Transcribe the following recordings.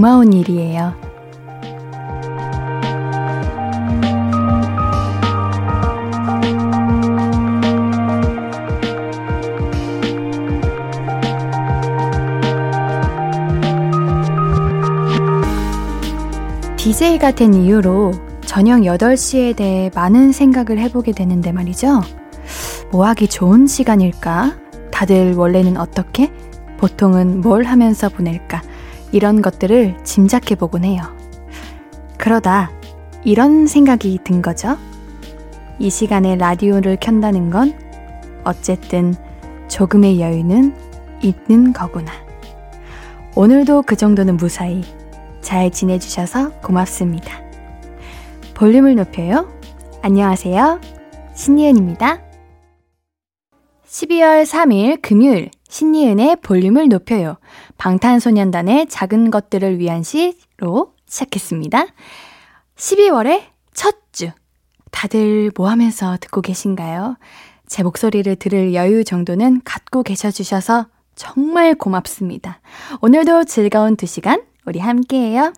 고마운 일이에요. DJ가 된 이후로 저녁 8시에 대해 많은 생각을 해보게 되는데 말이죠. 뭐 하기 좋은 시간일까? 다들 원래는 어떻게? 보통은 뭘 하면서 보낼까? 이런 것들을 짐작해 보곤 해요. 그러다 이런 생각이 든 거죠. 이 시간에 라디오를 켠다는 건 어쨌든 조금의 여유는 있는 거구나. 오늘도 그 정도는 무사히 잘 지내주셔서 고맙습니다. 볼륨을 높여요. 안녕하세요. 신예은입니다. 12월 3일 금요일 신예은의 볼륨을 높여요. 방탄소년단의 작은 것들을 위한 시로 시작했습니다. 12월의 첫 주. 다들 뭐 하면서 듣고 계신가요? 제 목소리를 들을 여유 정도는 갖고 계셔 주셔서 정말 고맙습니다. 오늘도 즐거운 2시간 우리 함께해요.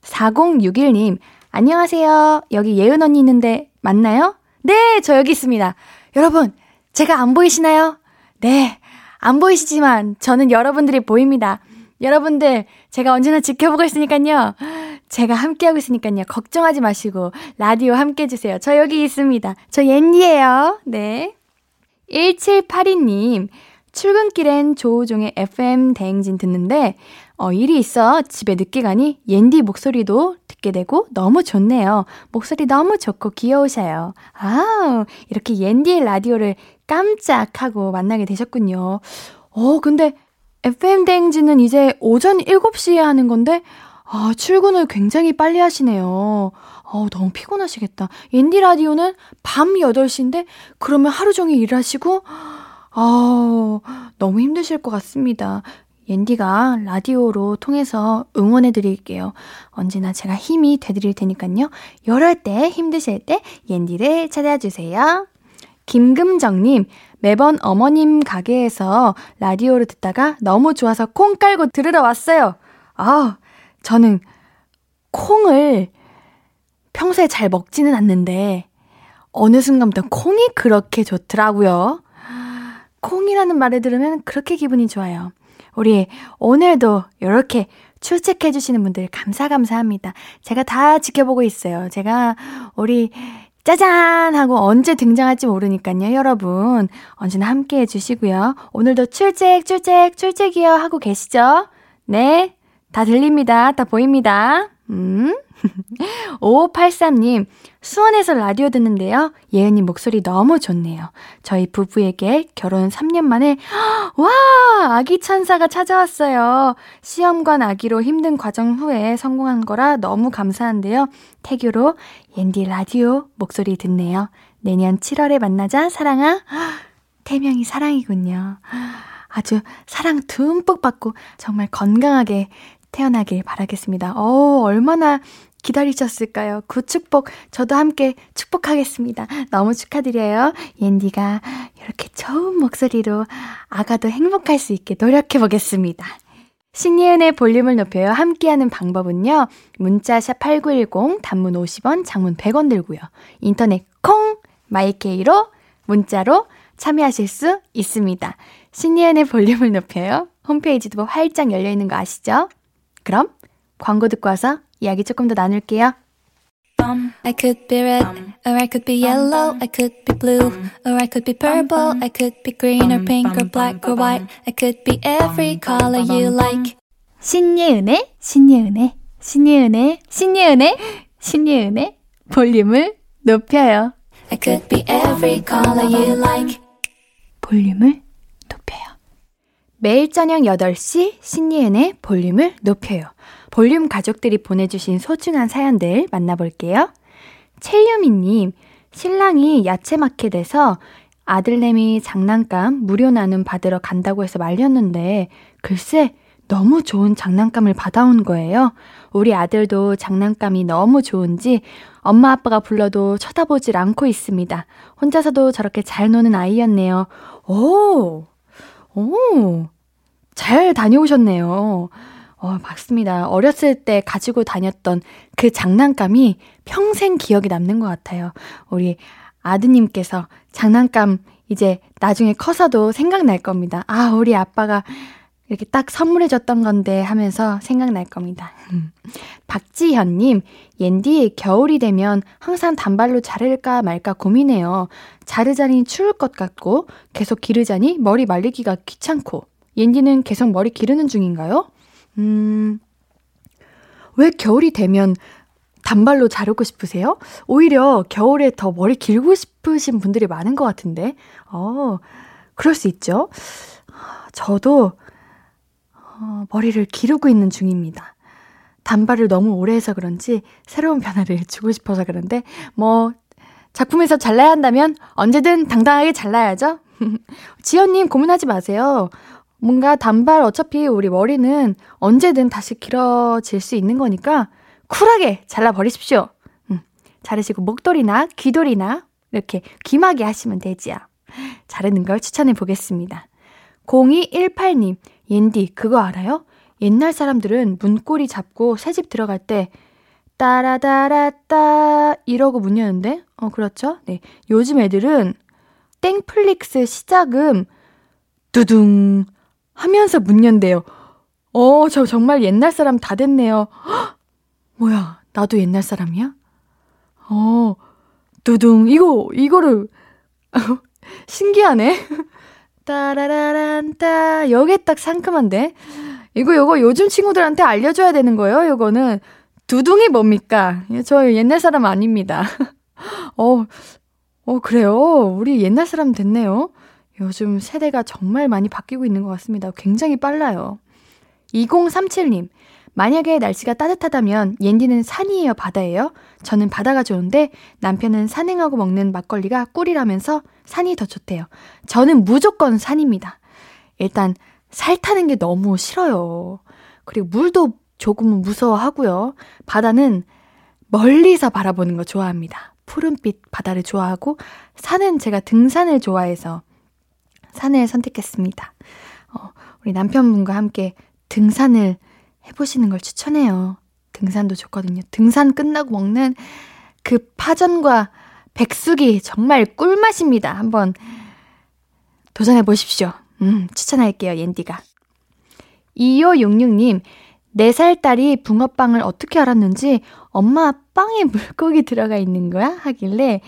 4061님, 안녕하세요. 여기 예은 언니 있는데 맞나요? 네, 저 여기 있습니다. 여러분, 제가 안 보이시나요? 네, 안 보이시지만 저는 여러분들이 보입니다. 여러분들, 제가 언제나 지켜보고 있으니까요. 제가 함께하고 있으니까요. 걱정하지 마시고, 라디오 함께 해주세요. 저 여기 있습니다. 저 옌디예요. 네. 1782님, 출근길엔 조우종의 FM 대행진 듣는데, 어, 일이 있어 집에 늦게 가니 옌디 목소리도 듣게 되고 너무 좋네요. 목소리 너무 좋고 귀여우셔요. 아, 이렇게 옌디의 라디오를 깜짝하고 만나게 되셨군요. 어, 근데 FM 대행진은 이제 오전 7시에 하는 건데, 아, 출근을 굉장히 빨리 하시네요. 어, 너무 피곤하시겠다. 옌디 라디오는 밤 8시인데, 그러면 하루 종일 일하시고, 아, 너무 힘드실 것 같습니다. 옌디가 라디오로 통해서 응원해 드릴게요. 언제나 제가 힘이 되드릴 테니까요. 이럴 때 힘드실 때 옌디를 찾아 주세요. 김금정님, 매번 어머님 가게에서 라디오를 듣다가 너무 좋아서 콩 깔고 들으러 왔어요. 아, 저는 콩을 평소에 잘 먹지는 않는데, 어느 순간부터 콩이 그렇게 좋더라고요. 콩이라는 말을 들으면 그렇게 기분이 좋아요. 우리 오늘도 이렇게 출첵해주시는 분들 감사, 감사합니다. 제가 다 지켜보고 있어요. 제가 우리 짜잔! 하고 언제 등장할지 모르니까요, 여러분. 언제나 함께 해주시고요. 오늘도 출첵, 출첵, 출첵이요. 하고 계시죠? 네. 다 들립니다. 다 보입니다. 음. 5583님, 수원에서 라디오 듣는데요. 예은님 목소리 너무 좋네요. 저희 부부에게 결혼 3년 만에, 와! 아기 천사가 찾아왔어요. 시험관 아기로 힘든 과정 후에 성공한 거라 너무 감사한데요. 태교로 옌디 라디오 목소리 듣네요. 내년 7월에 만나자, 사랑아. 태명이 사랑이군요. 아주 사랑 듬뿍 받고 정말 건강하게 태어나길 바라겠습니다. 어, 얼마나 기다리셨을까요? 그 축복 저도 함께 축복하겠습니다. 너무 축하드려요. 옌디가 이렇게 좋은 목소리로 아가도 행복할 수 있게 노력해 보겠습니다. 신예은의 볼륨을 높여요. 함께하는 방법은요. 문자샵 8910 단문 50원, 장문 100원 들고요. 인터넷 콩 마이케이로 문자로 참여하실 수 있습니다. 신예은의 볼륨을 높여요. 홈페이지도 활짝 열려 있는 거 아시죠? 그럼 광고 듣고 와서 이야기 조금 더 나눌게요. I could be red, or I could be yellow, I could be blue, or I could be purple, I could be green or pink or black or white, I could be every color you like. 신예은의, 신예은의, 신예은의, 신예은의, 신예은의 볼륨을 높여요. I could be every color you like. 볼륨을 높여요. 매일 저녁 8시 신예은의 볼륨을 높여요. 볼륨 가족들이 보내주신 소중한 사연들 만나볼게요. 채유미님, 신랑이 야채마켓에서 아들내미 장난감 무료 나눔 받으러 간다고 해서 말렸는데, 글쎄, 너무 좋은 장난감을 받아온 거예요. 우리 아들도 장난감이 너무 좋은지 엄마 아빠가 불러도 쳐다보질 않고 있습니다. 혼자서도 저렇게 잘 노는 아이였네요. 오, 오, 잘 다녀오셨네요. 어, 맞습니다. 어렸을 때 가지고 다녔던 그 장난감이 평생 기억에 남는 것 같아요. 우리 아드님께서 장난감 이제 나중에 커서도 생각날 겁니다. 아, 우리 아빠가 이렇게 딱 선물해줬던 건데 하면서 생각날 겁니다. 박지현님, 옌디, 겨울이 되면 항상 단발로 자를까 말까 고민해요. 자르자니 추울 것 같고, 계속 기르자니 머리 말리기가 귀찮고, 옌디는 계속 머리 기르는 중인가요? 음, 왜 겨울이 되면 단발로 자르고 싶으세요? 오히려 겨울에 더 머리 길고 싶으신 분들이 많은 것 같은데, 어, 그럴 수 있죠. 저도, 어, 머리를 기르고 있는 중입니다. 단발을 너무 오래 해서 그런지 새로운 변화를 주고 싶어서 그런데, 뭐, 작품에서 잘라야 한다면 언제든 당당하게 잘라야죠? 지연님 고민하지 마세요. 뭔가 단발 어차피 우리 머리는 언제든 다시 길어질 수 있는 거니까 쿨하게 잘라버리십시오. 음, 자르시고 목도리나 귀도리나 이렇게 귀마개 하시면 되지요. 자르는 걸 추천해 보겠습니다. 0218님, 옌디, 그거 알아요? 옛날 사람들은 문고리 잡고 새집 들어갈 때 따라다라따 이러고 문 여는데? 어, 그렇죠? 네. 요즘 애들은 땡플릭스 시작음 두둥 하면서 문 연대요. 어, 저 정말 옛날 사람 다 됐네요. 헉, 뭐야, 나도 옛날 사람이야? 어, 두둥, 이거, 이거를, 신기하네. 따라라란따, 여기 딱 상큼한데? 이거, 요거 요즘 친구들한테 알려줘야 되는 거예요, 요거는. 두둥이 뭡니까? 저 옛날 사람 아닙니다. 어, 어, 그래요. 우리 옛날 사람 됐네요. 요즘 세대가 정말 많이 바뀌고 있는 것 같습니다. 굉장히 빨라요. 2037님, 만약에 날씨가 따뜻하다면 옌디는 산이에요, 바다예요? 저는 바다가 좋은데 남편은 산행하고 먹는 막걸리가 꿀이라면서 산이 더 좋대요. 저는 무조건 산입니다. 일단 살 타는 게 너무 싫어요. 그리고 물도 조금은 무서워하고요. 바다는 멀리서 바라보는 거 좋아합니다. 푸른빛 바다를 좋아하고 산은 제가 등산을 좋아해서 산을 선택했습니다. 어, 우리 남편분과 함께 등산을 해보시는 걸 추천해요. 등산도 좋거든요. 등산 끝나고 먹는 그 파전과 백숙이 정말 꿀맛입니다. 한번 도전해 보십시오. 음, 추천할게요, 옌디가. 2566님, 4살 딸이 붕어빵을 어떻게 알았는지 엄마 빵에 물고기 들어가 있는 거야? 하길래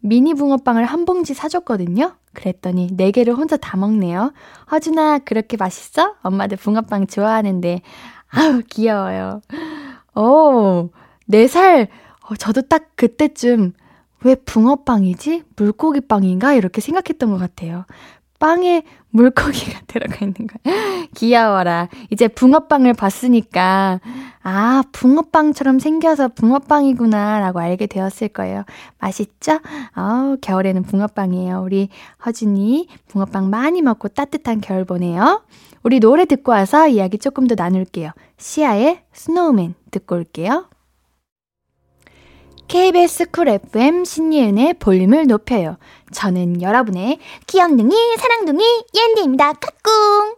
미니 붕어빵을 한 봉지 사줬거든요. 그랬더니 네 개를 혼자 다 먹네요. 허준아, 그렇게 맛있어? 엄마도 붕어빵 좋아하는데. 아우, 귀여워요. 오, 네 살. 어, 저도 딱 그때쯤 왜 붕어빵이지? 물고기빵인가? 이렇게 생각했던 것 같아요. 빵에 물고기가 들어가 있는 거야. 귀여워라. 이제 붕어빵을 봤으니까, 아, 붕어빵처럼 생겨서 붕어빵이구나, 라고 알게 되었을 거예요. 맛있죠? 아우, 겨울에는 붕어빵이에요. 우리 허준이 붕어빵 많이 먹고 따뜻한 겨울 보내요. 우리 노래 듣고 와서 이야기 조금 더 나눌게요. 시아의 Snowman 듣고 올게요. KBS Cool FM 신예은의 볼륨을 높여요. 저는 여러분의 귀염둥이, 사랑둥이, 옌디입니다. 까꿍!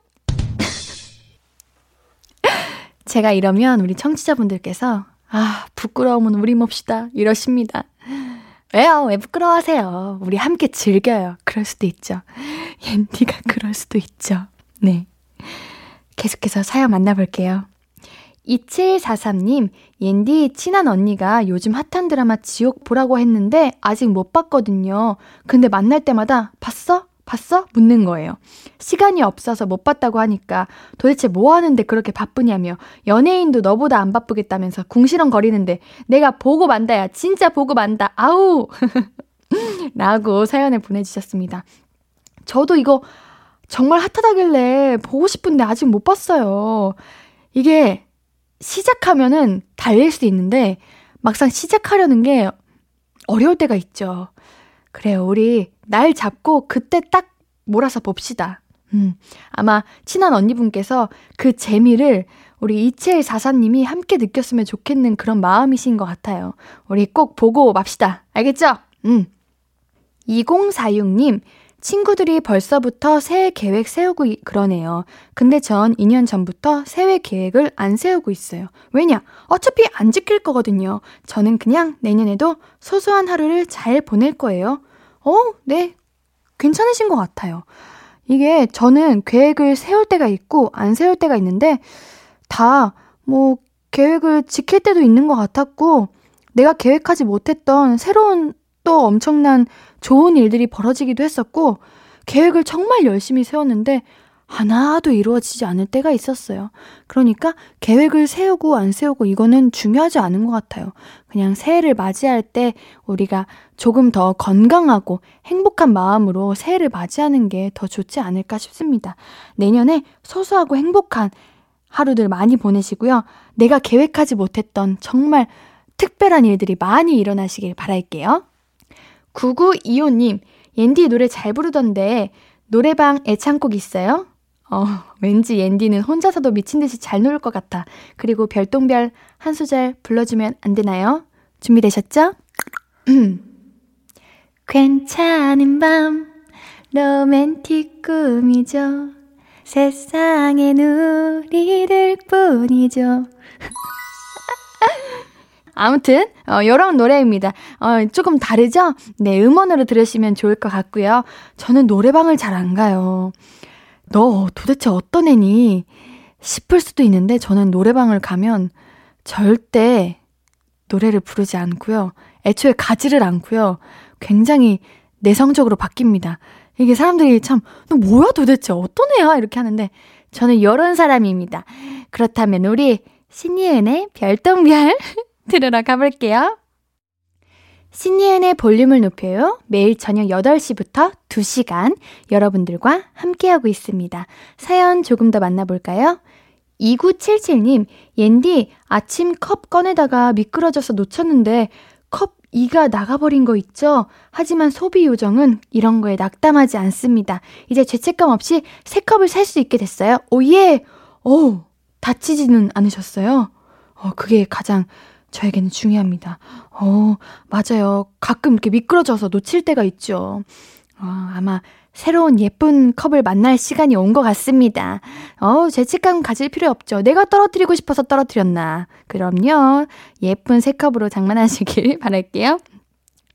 제가 이러면 우리 청취자분들께서, 아, 부끄러움은 우리 몫이다. 이러십니다. 왜요? 왜 부끄러워하세요? 우리 함께 즐겨요. 그럴 수도 있죠. 옌디가 그럴 수도 있죠. 네. 계속해서 사연 만나볼게요. 2743님, 옌디 친한 언니가 요즘 핫한 드라마 지옥 보라고 했는데 아직 못 봤거든요. 근데 만날 때마다 봤어? 봤어? 묻는 거예요. 시간이 없어서 못 봤다고 하니까 도대체 뭐 하는데 그렇게 바쁘냐며 연예인도 너보다 안 바쁘겠다면서 궁시렁거리는데 내가 보고 만다야. 진짜 보고 만다. 아우! 라고 사연을 보내주셨습니다. 저도 이거 정말 핫하다길래 보고 싶은데 아직 못 봤어요. 이게 시작하면은 달릴 수도 있는데 막상 시작하려는 게 어려울 때가 있죠. 그래요. 우리 날 잡고 그때 딱 몰아서 봅시다. 음, 아마 친한 언니분께서 그 재미를 우리 이채일 사사님이 함께 느꼈으면 좋겠는 그런 마음이신 것 같아요. 우리 꼭 보고 맙시다. 알겠죠? 음. 2046님, 친구들이 벌써부터 새해 계획 세우고 그러네요. 근데 전 2년 전부터 새해 계획을 안 세우고 있어요. 왜냐? 어차피 안 지킬 거거든요. 저는 그냥 내년에도 소소한 하루를 잘 보낼 거예요. 어, 네. 괜찮으신 것 같아요. 이게 저는 계획을 세울 때가 있고 안 세울 때가 있는데 다 뭐 계획을 지킬 때도 있는 것 같았고 내가 계획하지 못했던 새로운 또 엄청난 좋은 일들이 벌어지기도 했었고, 계획을 정말 열심히 세웠는데, 하나도 이루어지지 않을 때가 있었어요. 그러니까 계획을 세우고 안 세우고 이거는 중요하지 않은 것 같아요. 그냥 새해를 맞이할 때 우리가 조금 더 건강하고 행복한 마음으로 새해를 맞이하는 게 더 좋지 않을까 싶습니다. 내년에 소소하고 행복한 하루들 많이 보내시고요. 내가 계획하지 못했던 정말 특별한 일들이 많이 일어나시길 바랄게요. 9925님, 옌디 노래 잘 부르던데 노래방 애창곡 있어요? 어, 왠지 옌디는 혼자서도 미친 듯이 잘 놀 것 같아. 그리고 별똥별 한 소절 불러주면 안 되나요? 준비되셨죠? 괜찮은 밤, 로맨틱 꿈이죠. 세상엔 우리들 뿐이죠. 아무튼 어, 이런 노래입니다. 어, 조금 다르죠? 네, 음원으로 들으시면 좋을 것 같고요. 저는 노래방을 잘 안 가요. 너 도대체 어떤 애니? 싶을 수도 있는데 저는 노래방을 가면 절대 노래를 부르지 않고요. 애초에 가지를 않고요. 굉장히 내성적으로 바뀝니다. 이게 사람들이 참, 너 뭐야 도대체 어떤 애야? 이렇게 하는데 저는 이런 사람입니다. 그렇다면 우리 신예은의 별똥별 들으러 가볼게요. 신예은의 볼륨을 높여요. 매일 저녁 8시부터 2시간 여러분들과 함께하고 있습니다. 사연 조금 더 만나볼까요? 2977님, 옌디, 아침 컵 꺼내다가 미끄러져서 놓쳤는데 컵 이가 나가버린 거 있죠? 하지만 소비 요정은 이런 거에 낙담하지 않습니다. 이제 죄책감 없이 새 컵을 살 수 있게 됐어요. 오예! 오, 다치지는 않으셨어요? 어, 그게 가장 저에게는 중요합니다. 어, 맞아요. 가끔 이렇게 미끄러져서 놓칠 때가 있죠. 어, 아마 새로운 예쁜 컵을 만날 시간이 온 것 같습니다. 어, 죄책감 가질 필요 없죠. 내가 떨어뜨리고 싶어서 떨어뜨렸나. 그럼요. 예쁜 새 컵으로 장만하시길 바랄게요.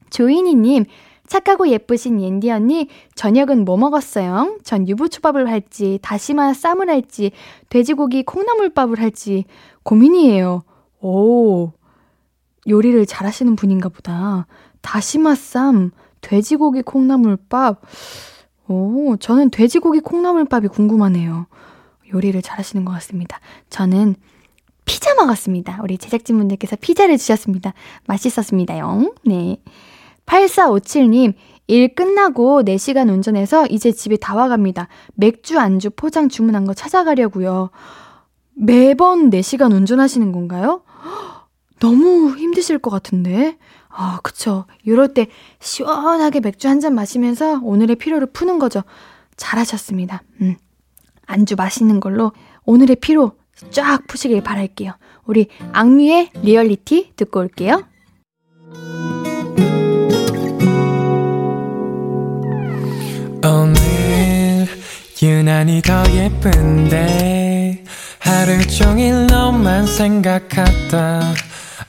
조인이님, 착하고 예쁘신 옌디 언니, 저녁은 뭐 먹었어요? 전 유부초밥을 할지, 다시마 쌈을 할지, 돼지고기 콩나물밥을 할지 고민이에요. 오, 요리를 잘하시는 분인가 보다. 다시마 쌈, 돼지고기 콩나물밥. 오, 저는 돼지고기 콩나물밥이 궁금하네요. 요리를 잘하시는 것 같습니다. 저는 피자 먹었습니다. 우리 제작진분들께서 피자를 주셨습니다. 맛있었습니다요. 네. 8457님, 일 끝나고 4시간 운전해서 이제 집에 다 와갑니다. 맥주 안주 포장 주문한 거 찾아가려고요. 매번 4시간 운전하시는 건가요? 너무 힘드실 것 같은데. 아, 그쵸. 이럴 때 시원하게 맥주 한 잔 마시면서 오늘의 피로를 푸는 거죠. 잘하셨습니다. 음. 안주 맛있는 걸로 오늘의 피로 쫙 푸시길 바랄게요. 우리 악뮤의 리얼리티 듣고 올게요. 오늘 유난히 더 예쁜데 하루 종일 너만 생각하다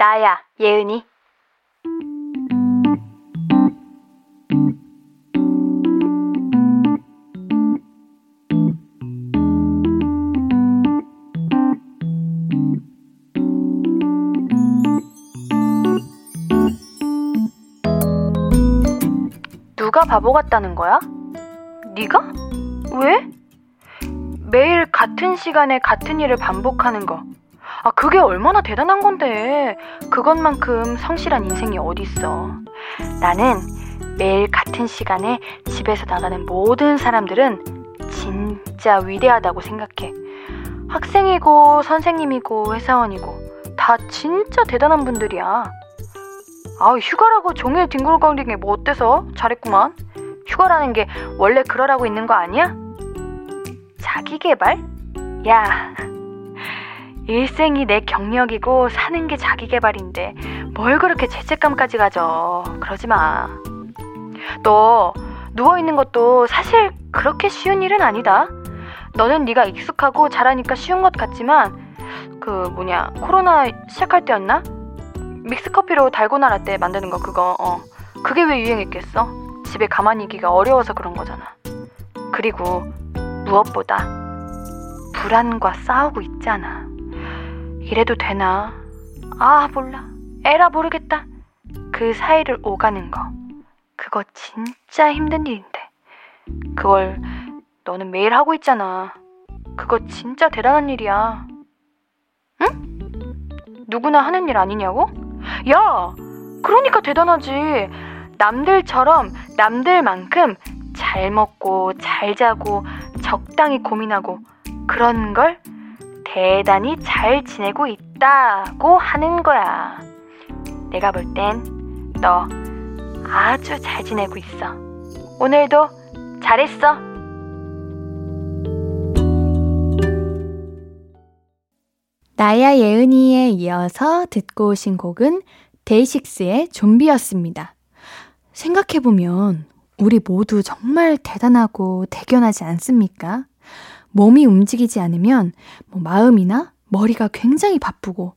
나야, 예은이. 누가 바보 같다는 거야? 네가? 왜? 매일 같은 시간에 같은 일을 반복하는 거. 아, 그게 얼마나 대단한 건데. 그것만큼 성실한 인생이 어딨어. 나는 매일 같은 시간에 집에서 나가는 모든 사람들은 진짜 위대하다고 생각해. 학생이고 선생님이고 회사원이고 다 진짜 대단한 분들이야. 아, 휴가라고 종일 뒹굴거리는 게 뭐 어때서? 잘했구만. 휴가라는 게 원래 그러라고 있는 거 아니야? 자기 개발? 야, 일생이 내 경력이고 사는 게 자기 개발인데 뭘 그렇게 죄책감까지 가져. 그러지 마. 너 누워 있는 것도 사실 그렇게 쉬운 일은 아니다. 너는 네가 익숙하고 잘하니까 쉬운 것 같지만 그 뭐냐 코로나 시작할 때였나? 믹스커피로 달고나 라떼 만드는 거 그거 어 그게 왜 유행했겠어? 집에 가만히 있기가 어려워서 그런 거잖아. 그리고 무엇보다 불안과 싸우고 있잖아. 이래도 되나? 아 몰라. 에라 모르겠다. 그 사이를 오가는 거. 그거 진짜 힘든 일인데. 그걸 너는 매일 하고 있잖아. 그거 진짜 대단한 일이야. 응? 누구나 하는 일 아니냐고? 야! 그러니까 대단하지. 남들처럼 남들만큼 잘 먹고 잘 자고 적당히 고민하고 그런 걸 대단히 잘 지내고 있다고 하는 거야. 내가 볼 땐 너 아주 잘 지내고 있어. 오늘도 잘했어. 나야 예은이에 이어서 듣고 오신 곡은 데이식스의 좀비였습니다. 생각해보면 우리 모두 정말 대단하고 대견하지 않습니까? 몸이 움직이지 않으면 뭐 마음이나 머리가 굉장히 바쁘고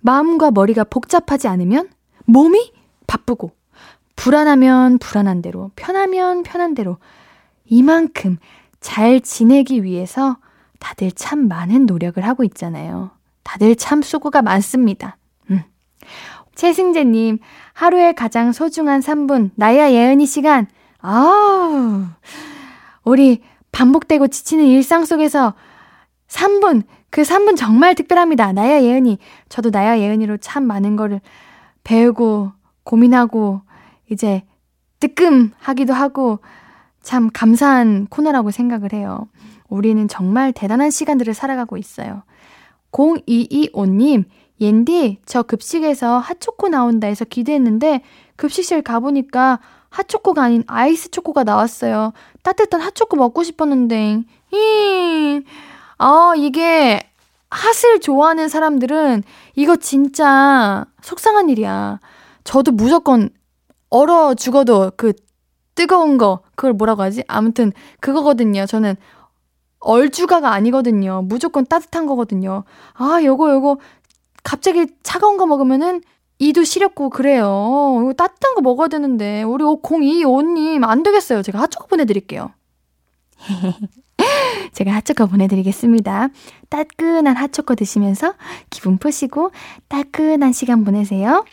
마음과 머리가 복잡하지 않으면 몸이 바쁘고 불안하면 불안한 대로 편하면 편한 대로 이만큼 잘 지내기 위해서 다들 참 많은 노력을 하고 있잖아요. 다들 참 수고가 많습니다. 음. 최승재님, 하루에 가장 소중한 3분, 나야 예은이 시간. 아우, 우리 반복되고 지치는 일상 속에서 3분, 그 3분 정말 특별합니다. 나야 예은이. 저도 나야 예은이로 참 많은 거를 배우고, 고민하고, 이제 뜨끔하기도 하고, 참 감사한 코너라고 생각을 해요. 우리는 정말 대단한 시간들을 살아가고 있어요. 0225님, 옌디, 저 급식에서 핫초코 나온다 해서 기대했는데 급식실 가보니까 핫초코가 아닌 아이스 초코가 나왔어요. 따뜻한 핫초코 먹고 싶었는데. 히. 아, 이게 핫을 좋아하는 사람들은 이거 진짜 속상한 일이야. 저도 무조건 얼어 죽어도 그 뜨거운 거, 그걸 뭐라고 하지? 아무튼 그거거든요. 저는 얼주가가 아니거든요. 무조건 따뜻한 거거든요. 아, 요거, 요거, 갑자기 차가운 거 먹으면은 이도 시렵고 그래요. 이거 따뜻한 거 먹어야 되는데. 우리 5025님, 안 되겠어요. 제가 핫초코 보내드릴게요. 제가 핫초코 보내드리겠습니다. 따끈한 핫초코 드시면서 기분 푸시고 따끈한 시간 보내세요.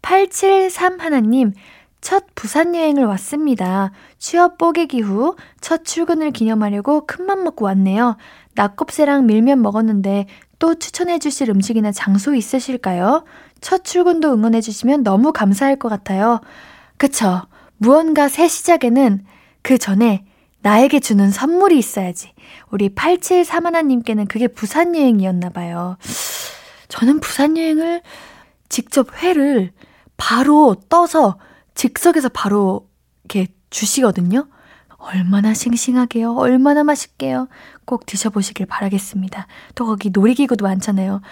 873 하나님, 첫 부산 여행을 왔습니다. 취업 뽀개기 후 첫 출근을 기념하려고 큰맘 먹고 왔네요. 낙곱새랑 밀면 먹었는데 또 추천해 주실 음식이나 장소 있으실까요? 첫 출근도 응원해 주시면 너무 감사할 것 같아요. 그쵸. 무언가 새 시작에는 그 전에 나에게 주는 선물이 있어야지. 우리 8731님께는 그게 부산 여행이었나 봐요. 저는 부산 여행을 직접 회를 바로 떠서 즉석에서 바로 이렇게 주시거든요. 얼마나 싱싱하게요. 얼마나 맛있게요. 꼭 드셔보시길 바라겠습니다. 또 거기 놀이기구도 많잖아요.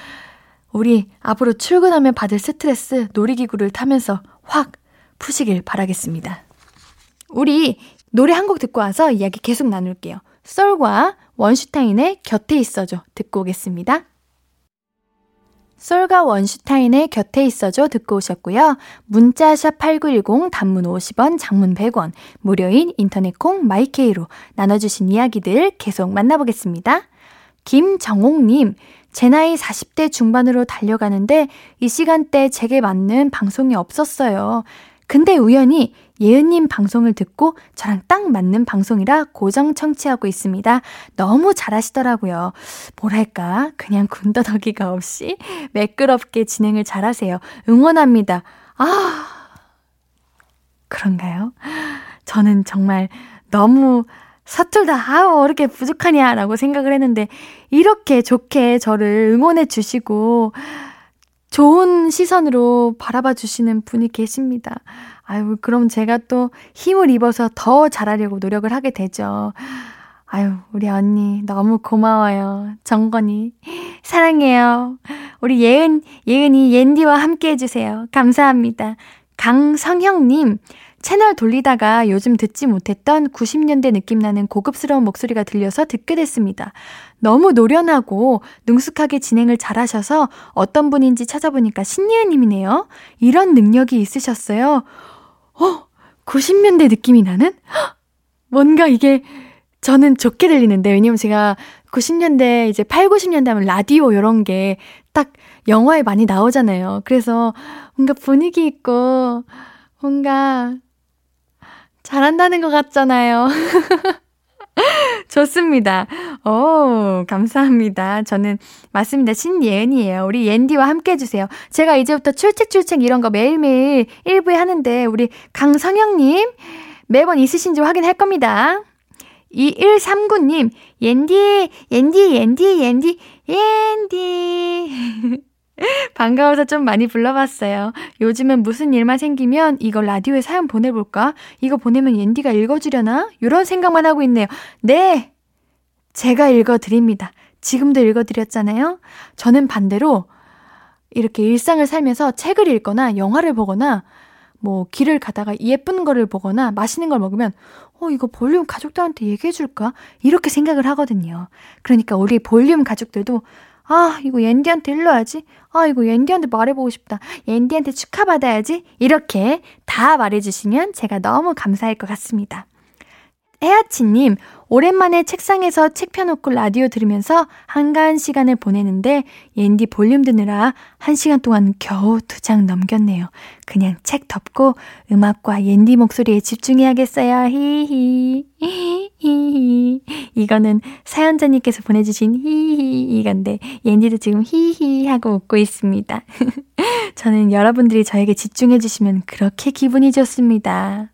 우리 앞으로 출근하면 받을 스트레스 놀이기구를 타면서 확 푸시길 바라겠습니다. 우리 노래 한 곡 듣고 와서 이야기 계속 나눌게요. 쏠과 원슈타인의 곁에 있어줘 듣고 오겠습니다. 쏠과 원슈타인의 곁에 있어줘 듣고 오셨고요. 문자샵 8910 단문 50원, 장문 100원, 무료인 인터넷 콩 My K로 나눠주신 이야기들 계속 만나보겠습니다. 김정옥님, 제 나이 40대 중반으로 달려가는데 이 시간대 제게 맞는 방송이 없었어요. 근데 우연히 예은님 방송을 듣고 저랑 딱 맞는 방송이라 고정 청취하고 있습니다. 너무 잘하시더라고요. 뭐랄까, 그냥 군더더기가 없이 매끄럽게 진행을 잘하세요. 응원합니다. 아, 그런가요? 저는 정말 너무 서툴다, 아우, 이렇게 부족하냐 라고 생각을 했는데, 이렇게 좋게 저를 응원해 주시고, 좋은 시선으로 바라봐 주시는 분이 계십니다. 아유, 그럼 제가 또 힘을 입어서 더 잘하려고 노력을 하게 되죠. 아유, 우리 언니, 너무 고마워요. 정건이. 사랑해요. 우리 예은, 예은이 옌디와 함께 해주세요. 감사합니다. 강성형님, 채널 돌리다가 요즘 듣지 못했던 90년대 느낌 나는 고급스러운 목소리가 들려서 듣게 됐습니다. 너무 노련하고 능숙하게 진행을 잘하셔서 어떤 분인지 찾아보니까 신예은님이네요. 이런 능력이 있으셨어요. 어, 90년대 느낌이 나는? 뭔가 이게 저는 좋게 들리는데, 왜냐면 제가 90년대, 이제 8, 90년대 하면 라디오 이런 게 딱 영화에 많이 나오잖아요. 그래서 뭔가 분위기 있고, 뭔가 잘한다는 것 같잖아요. 좋습니다. 오, 감사합니다. 저는 맞습니다. 신예은이에요. 우리 옌디와 함께 해주세요. 제가 이제부터 출첵출첵 이런 거 매일매일 1부에 하는데 우리 강성영님 매번 있으신지 확인할 겁니다. 2139님, 옌디, 옌디, 옌디, 옌디, 옌디. 반가워서 좀 많이 불러봤어요. 요즘은 무슨 일만 생기면 이거 라디오에 사연 보내볼까? 이거 보내면 옌디가 읽어주려나? 이런 생각만 하고 있네요. 네! 제가 읽어드립니다. 지금도 읽어드렸잖아요? 저는 반대로 이렇게 일상을 살면서 책을 읽거나 영화를 보거나 뭐 길을 가다가 예쁜 거를 보거나 맛있는 걸 먹으면 어 이거 볼륨 가족들한테 얘기해 줄까? 이렇게 생각을 하거든요. 그러니까 우리 볼륨 가족들도 아, 이거 옌디한테 일러야지. 아, 이거 옌디한테 말해보고 싶다. 옌디한테 축하받아야지. 이렇게 다 말해주시면 제가 너무 감사할 것 같습니다. 혜아치님, 오랜만에 책상에서 책 펴놓고 라디오 들으면서 한가한 시간을 보내는데 옌디 볼륨 듣느라 한 시간 동안 겨우 두 장 넘겼네요. 그냥 책 덮고 음악과 옌디 목소리에 집중해야겠어요. 히히. 히히. 이거는 사연자님께서 보내주신 히히 이건데 옌디도 지금 히히 하고 웃고 있습니다. 저는 여러분들이 저에게 집중해주시면 그렇게 기분이 좋습니다.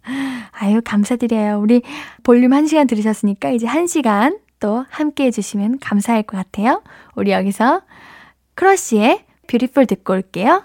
아유, 감사드려요. 우리 볼륨 한 시간 들으셨으니까 이제 한 시간 또 함께 해주시면 감사할 것 같아요. 우리 여기서 Crush의 Beautiful 듣고 올게요.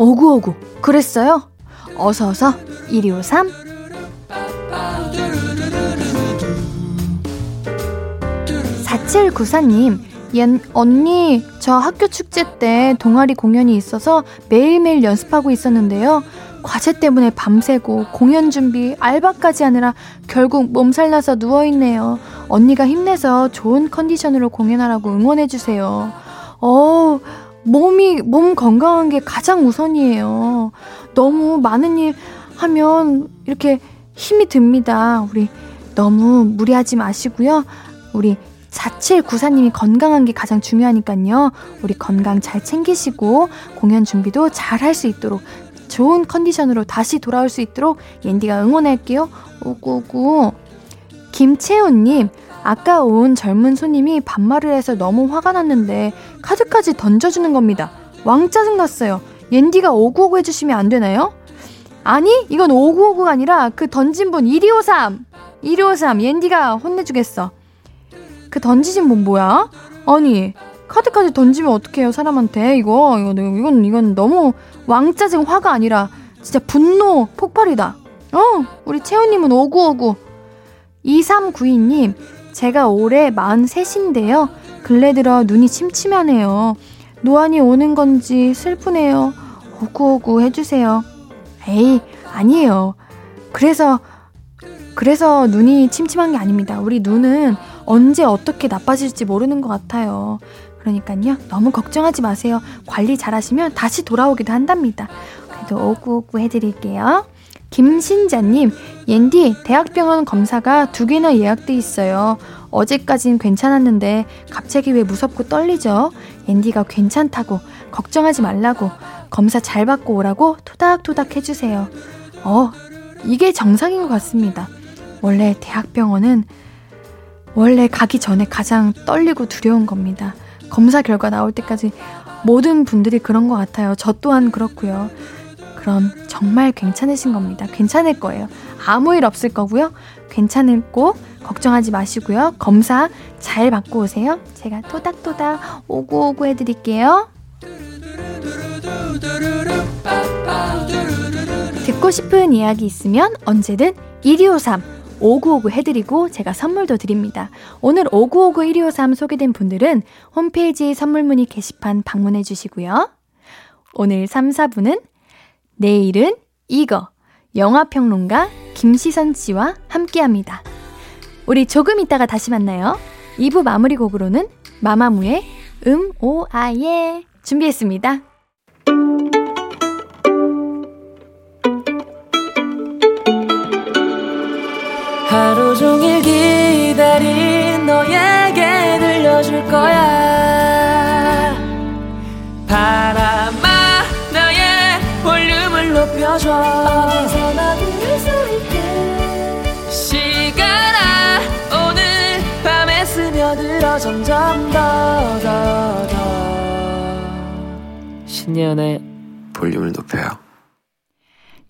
오구오구 그랬어요? 어서어서 1253 4794님 옌, 언니, 저 학교 축제 때 동아리 공연이 있어서 매일매일 연습하고 있었는데요. 과제 때문에 밤새고 공연 준비, 알바까지 하느라 결국 몸살 나서 누워있네요. 언니가 힘내서 좋은 컨디션으로 공연하라고 응원해주세요. 어 몸이, 몸 건강한 게 가장 우선이에요. 너무 많은 일 하면 이렇게 힘이 듭니다. 우리 너무 무리하지 마시고요. 우리 4794님이 건강한 게 가장 중요하니까요. 우리 건강 잘 챙기시고 공연 준비도 잘 할 수 있도록 좋은 컨디션으로 다시 돌아올 수 있도록 옌디가 응원할게요. 오구오구. 김채훈님, 아까 온 젊은 손님이 반말을 해서 너무 화가 났는데 카드까지 던져주는 겁니다. 왕 짜증 났어요. 옌디가 오구오구 해주시면 안 되나요? 아니, 이건 오구오구가 아니라 그 던진 분 1253! 1253, 옌디가 혼내주겠어. 그 던지신 분 뭐야? 아니 카드까지 던지면 어떡해요 사람한테 이거 이거 이건 이건 너무 왕짜증 화가 아니라 진짜 분노 폭발이다. 어 우리 채우님은 오구오구 2392님 제가 올해 43인데요. 근래 들어 눈이 침침하네요. 노안이 오는 건지 슬프네요. 오구오구 해주세요. 에이, 아니에요. 그래서, 그래서 눈이 침침한 게 아닙니다. 우리 눈은 언제 어떻게 나빠질지 모르는 것 같아요. 그러니까요, 너무 걱정하지 마세요. 관리 잘 하시면 다시 돌아오기도 한답니다. 그래도 오구오구 해드릴게요. 김신자님, 옌디, 대학병원 검사가 두 개나 예약돼 있어요. 어제까진 괜찮았는데 갑자기 왜 무섭고 떨리죠? 옌디가 괜찮다고, 걱정하지 말라고, 검사 잘 받고 오라고 토닥토닥 해주세요. 어, 이게 정상인 것 같습니다. 원래 대학병원은 원래 가기 전에 가장 떨리고 두려운 겁니다. 검사 결과 나올 때까지 모든 분들이 그런 것 같아요. 저 또한 그렇고요. 그럼 정말 괜찮으신 겁니다. 괜찮을 거예요. 아무 일 없을 거고요. 괜찮을고 걱정하지 마시고요. 검사 잘 받고 오세요. 제가 토닥토닥 오구오구 해드릴게요. 듣고 싶은 이야기 있으면 언제든 1253 5959 해드리고 제가 선물도 드립니다. 오늘 5959 1253 소개된 분들은 홈페이지 선물 문의 게시판 방문해 주시고요. 오늘 3, 4분은 내일은 이거 영화평론가 김시선 씨와 함께 합니다. 우리 조금 있다가 다시 만나요. 2부 마무리 곡으로는 마마무의 음, 오, 아, 예 준비했습니다. 하루 종일 기다린 높여줘 어디서나 들을 수 있게 시간아 오늘 밤에 스며들어 점점 더더 더 신예은의 볼륨을 높여요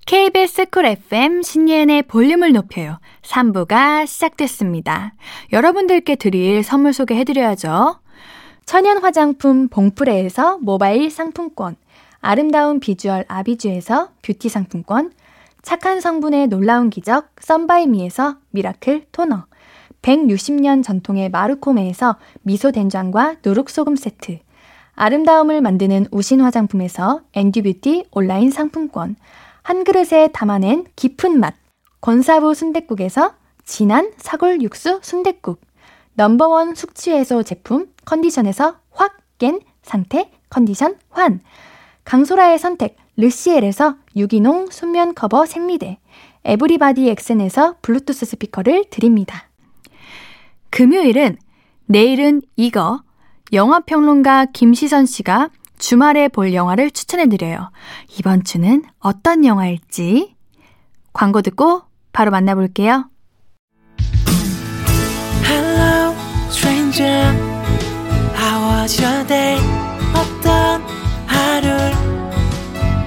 KBS Cool FM 신예은의 볼륨을 높여요. 3부가 시작됐습니다. 여러분들께 드릴 선물 소개해드려야죠. 천연 화장품 봉프레에서 모바일 상품권, 아름다운 비주얼 아비주에서 뷰티 상품권, 착한 성분의 놀라운 기적 썬바이미에서 miracle toner, 160년 전통의 마르코메에서 미소 된장과 누룩소금 세트, 아름다움을 만드는 우신 화장품에서 엔듀뷰티 온라인 상품권, 한 그릇에 담아낸 깊은 맛. 권사부 순댓국에서 진한 사골 육수 순댓국. number one 숙취해소 제품 컨디션에서 확 깬 상태 컨디션 환. 강소라의 선택 르시엘에서 유기농 순면 커버 생리대. 에브리바디 엑센에서 블루투스 스피커를 드립니다. 금요일은 내일은 이거 영화평론가 김시선 씨가 주말에 볼 영화를 추천해드려요. 이번 주는 어떤 영화일지 광고 듣고 바로 만나볼게요. Hello,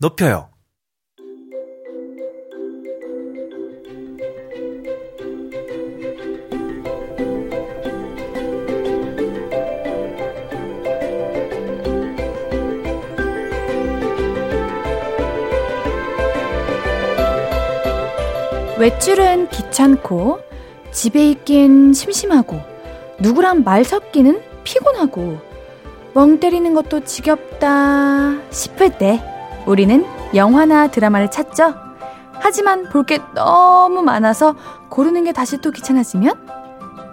높여요. 외출은 귀찮고 집에 있긴 심심하고 누구랑 말 섞기는 피곤하고 멍 때리는 것도 지겹다 싶을 때 우리는 영화나 드라마를 찾죠. 하지만 볼 게 너무 많아서 고르는 게 다시 또 귀찮아지면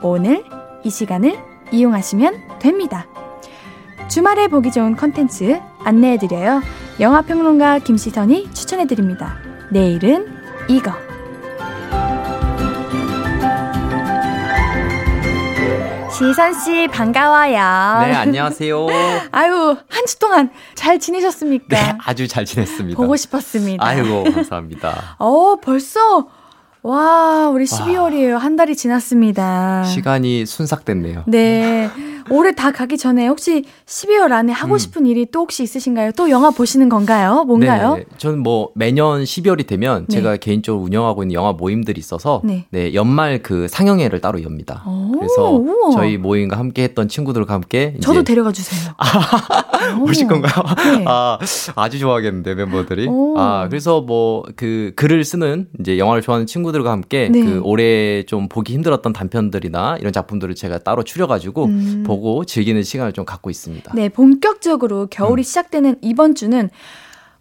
오늘 이 시간을 이용하시면 됩니다. 주말에 보기 좋은 컨텐츠 안내해드려요. 영화평론가 김시선이 추천해드립니다. 내일은 이거. 지선 씨 반가워요. 네, 안녕하세요. 아유, 한 주 동안 잘 지내셨습니까? 네, 아주 잘 지냈습니다. 보고 싶었습니다. 아이고, 감사합니다. 어, 벌써 와, 우리 12월이에요. 아, 한 달이 지났습니다. 시간이 순삭됐네요. 네. 올해 다 가기 전에 혹시 12월 안에 하고 음. 싶은 음. 일이 또 혹시 있으신가요? 또 영화 보시는 건가요? 뭔가요? 네, 저는 뭐 매년 12월이 되면 네. 제가 개인적으로 운영하고 있는 영화 모임들이 있어서 네, 네 연말 그 상영회를 따로 엽니다. 그래서 우와. 저희 모임과 함께 했던 친구들과 함께 저도 데려가 주세요. 오실 건가요? 네. 아, 아주 좋아하겠는데 멤버들이. 오. 아, 그래서 뭐 그 글을 쓰는 이제 영화를 좋아하는 친구들과 함께 네. 그 올해 좀 보기 힘들었던 단편들이나 이런 작품들을 제가 따로 추려 가지고 음. 보고 즐기는 시간을 좀 갖고 있습니다. 네, 본격적으로 겨울이 음. 시작되는 이번 주는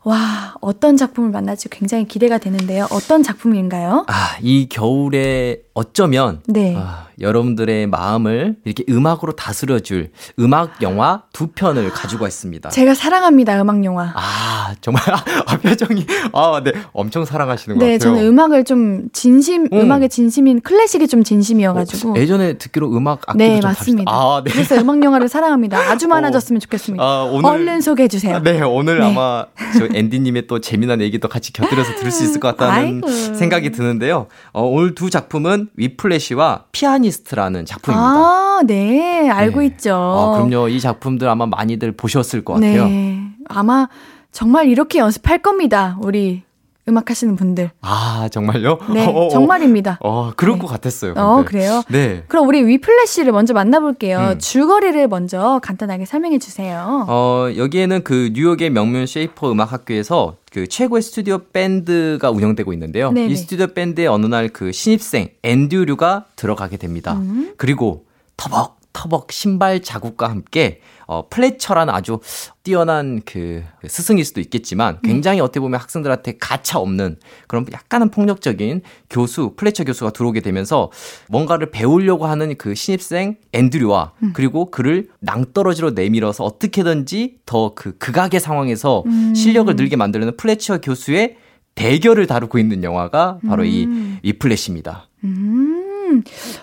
와, 어떤 작품을 만날지 굉장히 기대가 되는데요. 어떤 작품인가요? 아, 이 겨울에 어쩌면 네. 아, 여러분들의 마음을 이렇게 음악으로 다스려줄 음악 영화 두 편을 가지고 왔습니다. 제가 사랑합니다, 음악 영화. 아, 정말 아, 표정이 아, 네, 엄청 사랑하시는 것 네, 같아요. 저는 음악을 좀 진심, 음. 악의 진심인 클래식이 좀 진심이어가지고. 어, 예전에 듣기로 음악 악기도 네, 맞습니다. 아, 네. 그래서 음악 영화를 사랑합니다. 아주 어. 많아졌으면 좋겠습니다. 아, 오늘, 얼른 소개해 주세요. 아, 네, 오늘 네. 아마 저 앤디님의 또 재미난 얘기도 같이 곁들여서 들을 수 있을 것 같다는 아이고. 생각이 드는데요. 어, 오늘 두 작품은 위플래시와 피아니스트라는 작품입니다. 아, 네. 알고 네. 있죠. 아, 그럼요. 이 작품들 아마 많이들 보셨을 것 같아요. 네. 아마 정말 이렇게 연습할 겁니다. 우리 음악 하시는 분들. 아, 정말요? 네, 어, 어, 어. 정말입니다. 어, 그럴 네. 것 같았어요. 근데. 어, 그래요? 네. 그럼 우리 Whiplash를 먼저 만나볼게요. 음. 줄거리를 먼저 간단하게 설명해 주세요. 어, 여기에는 그 뉴욕의 명문 쉐이퍼 음악 학교에서 그 최고의 스튜디오 밴드가 운영되고 있는데요. 네네. 이 스튜디오 밴드에 어느 날 그 신입생 앤드류가 들어가게 됩니다. 음. 그리고 터벅 터벅 신발 자국과 함께 어, 플래처라는 아주 뛰어난 그 스승일 수도 있겠지만 네. 굉장히 네. 어떻게 보면 학생들한테 가차 없는 그런 약간은 폭력적인 교수, 플래처 교수가 들어오게 되면서 뭔가를 배우려고 하는 그 신입생 앤드류와 음. 그리고 그를 낭떠러지로 내밀어서 어떻게든지 더 그 극악의 상황에서 음. 실력을 늘게 만들려는 플래처 교수의 대결을 다루고 있는 영화가 바로 음. 이 위플래시입니다. 음.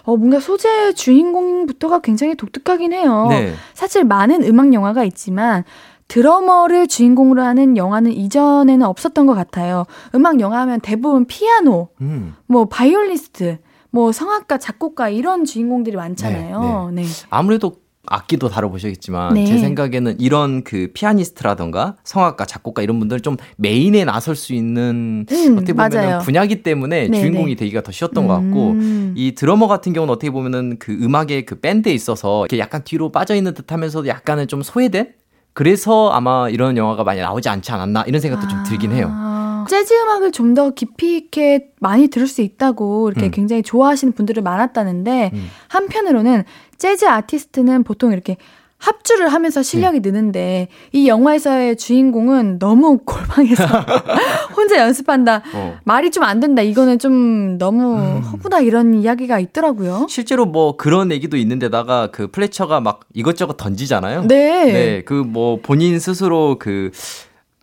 어, 뭔가 소재 주인공부터가 굉장히 독특하긴 해요. 네. 사실 많은 음악 영화가 있지만 드러머를 주인공으로 하는 영화는 이전에는 없었던 것 같아요. 음악 영화 하면 대부분 피아노, 음. 뭐 바이올리스트, 뭐 성악가, 작곡가 이런 주인공들이 많잖아요. 네, 네. 네. 아무래도 악기도 다뤄보셨겠지만 네. 제 생각에는 이런 그 피아니스트라던가 성악가, 작곡가 이런 분들 좀 메인에 나설 수 있는 음, 어떻게 보면 분야기 때문에 네네. 주인공이 네. 되기가 더 쉬웠던 음. 것 같고 음. 이 드러머 같은 경우는 어떻게 보면은 그 음악의 그 밴드에 있어서 이렇게 약간 뒤로 빠져 있는 듯하면서도 약간은 좀 소외된 그래서 아마 이런 영화가 많이 나오지 않지 않았나 이런 생각도 아. 좀 들긴 해요. 재즈 음악을 좀 더 깊이 있게 많이 들을 수 있다고 이렇게 음. 굉장히 좋아하시는 분들이 많았다는데 음. 한편으로는 재즈 아티스트는 보통 이렇게 합주를 하면서 실력이 네. 느는데 이 영화에서의 주인공은 너무 골방에서 혼자 연습한다. 어. 말이 좀 안 된다. 이거는 좀 너무 음. 허구다 이런 이야기가 있더라고요. 실제로 뭐 그런 얘기도 있는데다가 그 플래처가 막 이것저것 던지잖아요. 네. 네. 그 뭐 본인 스스로 그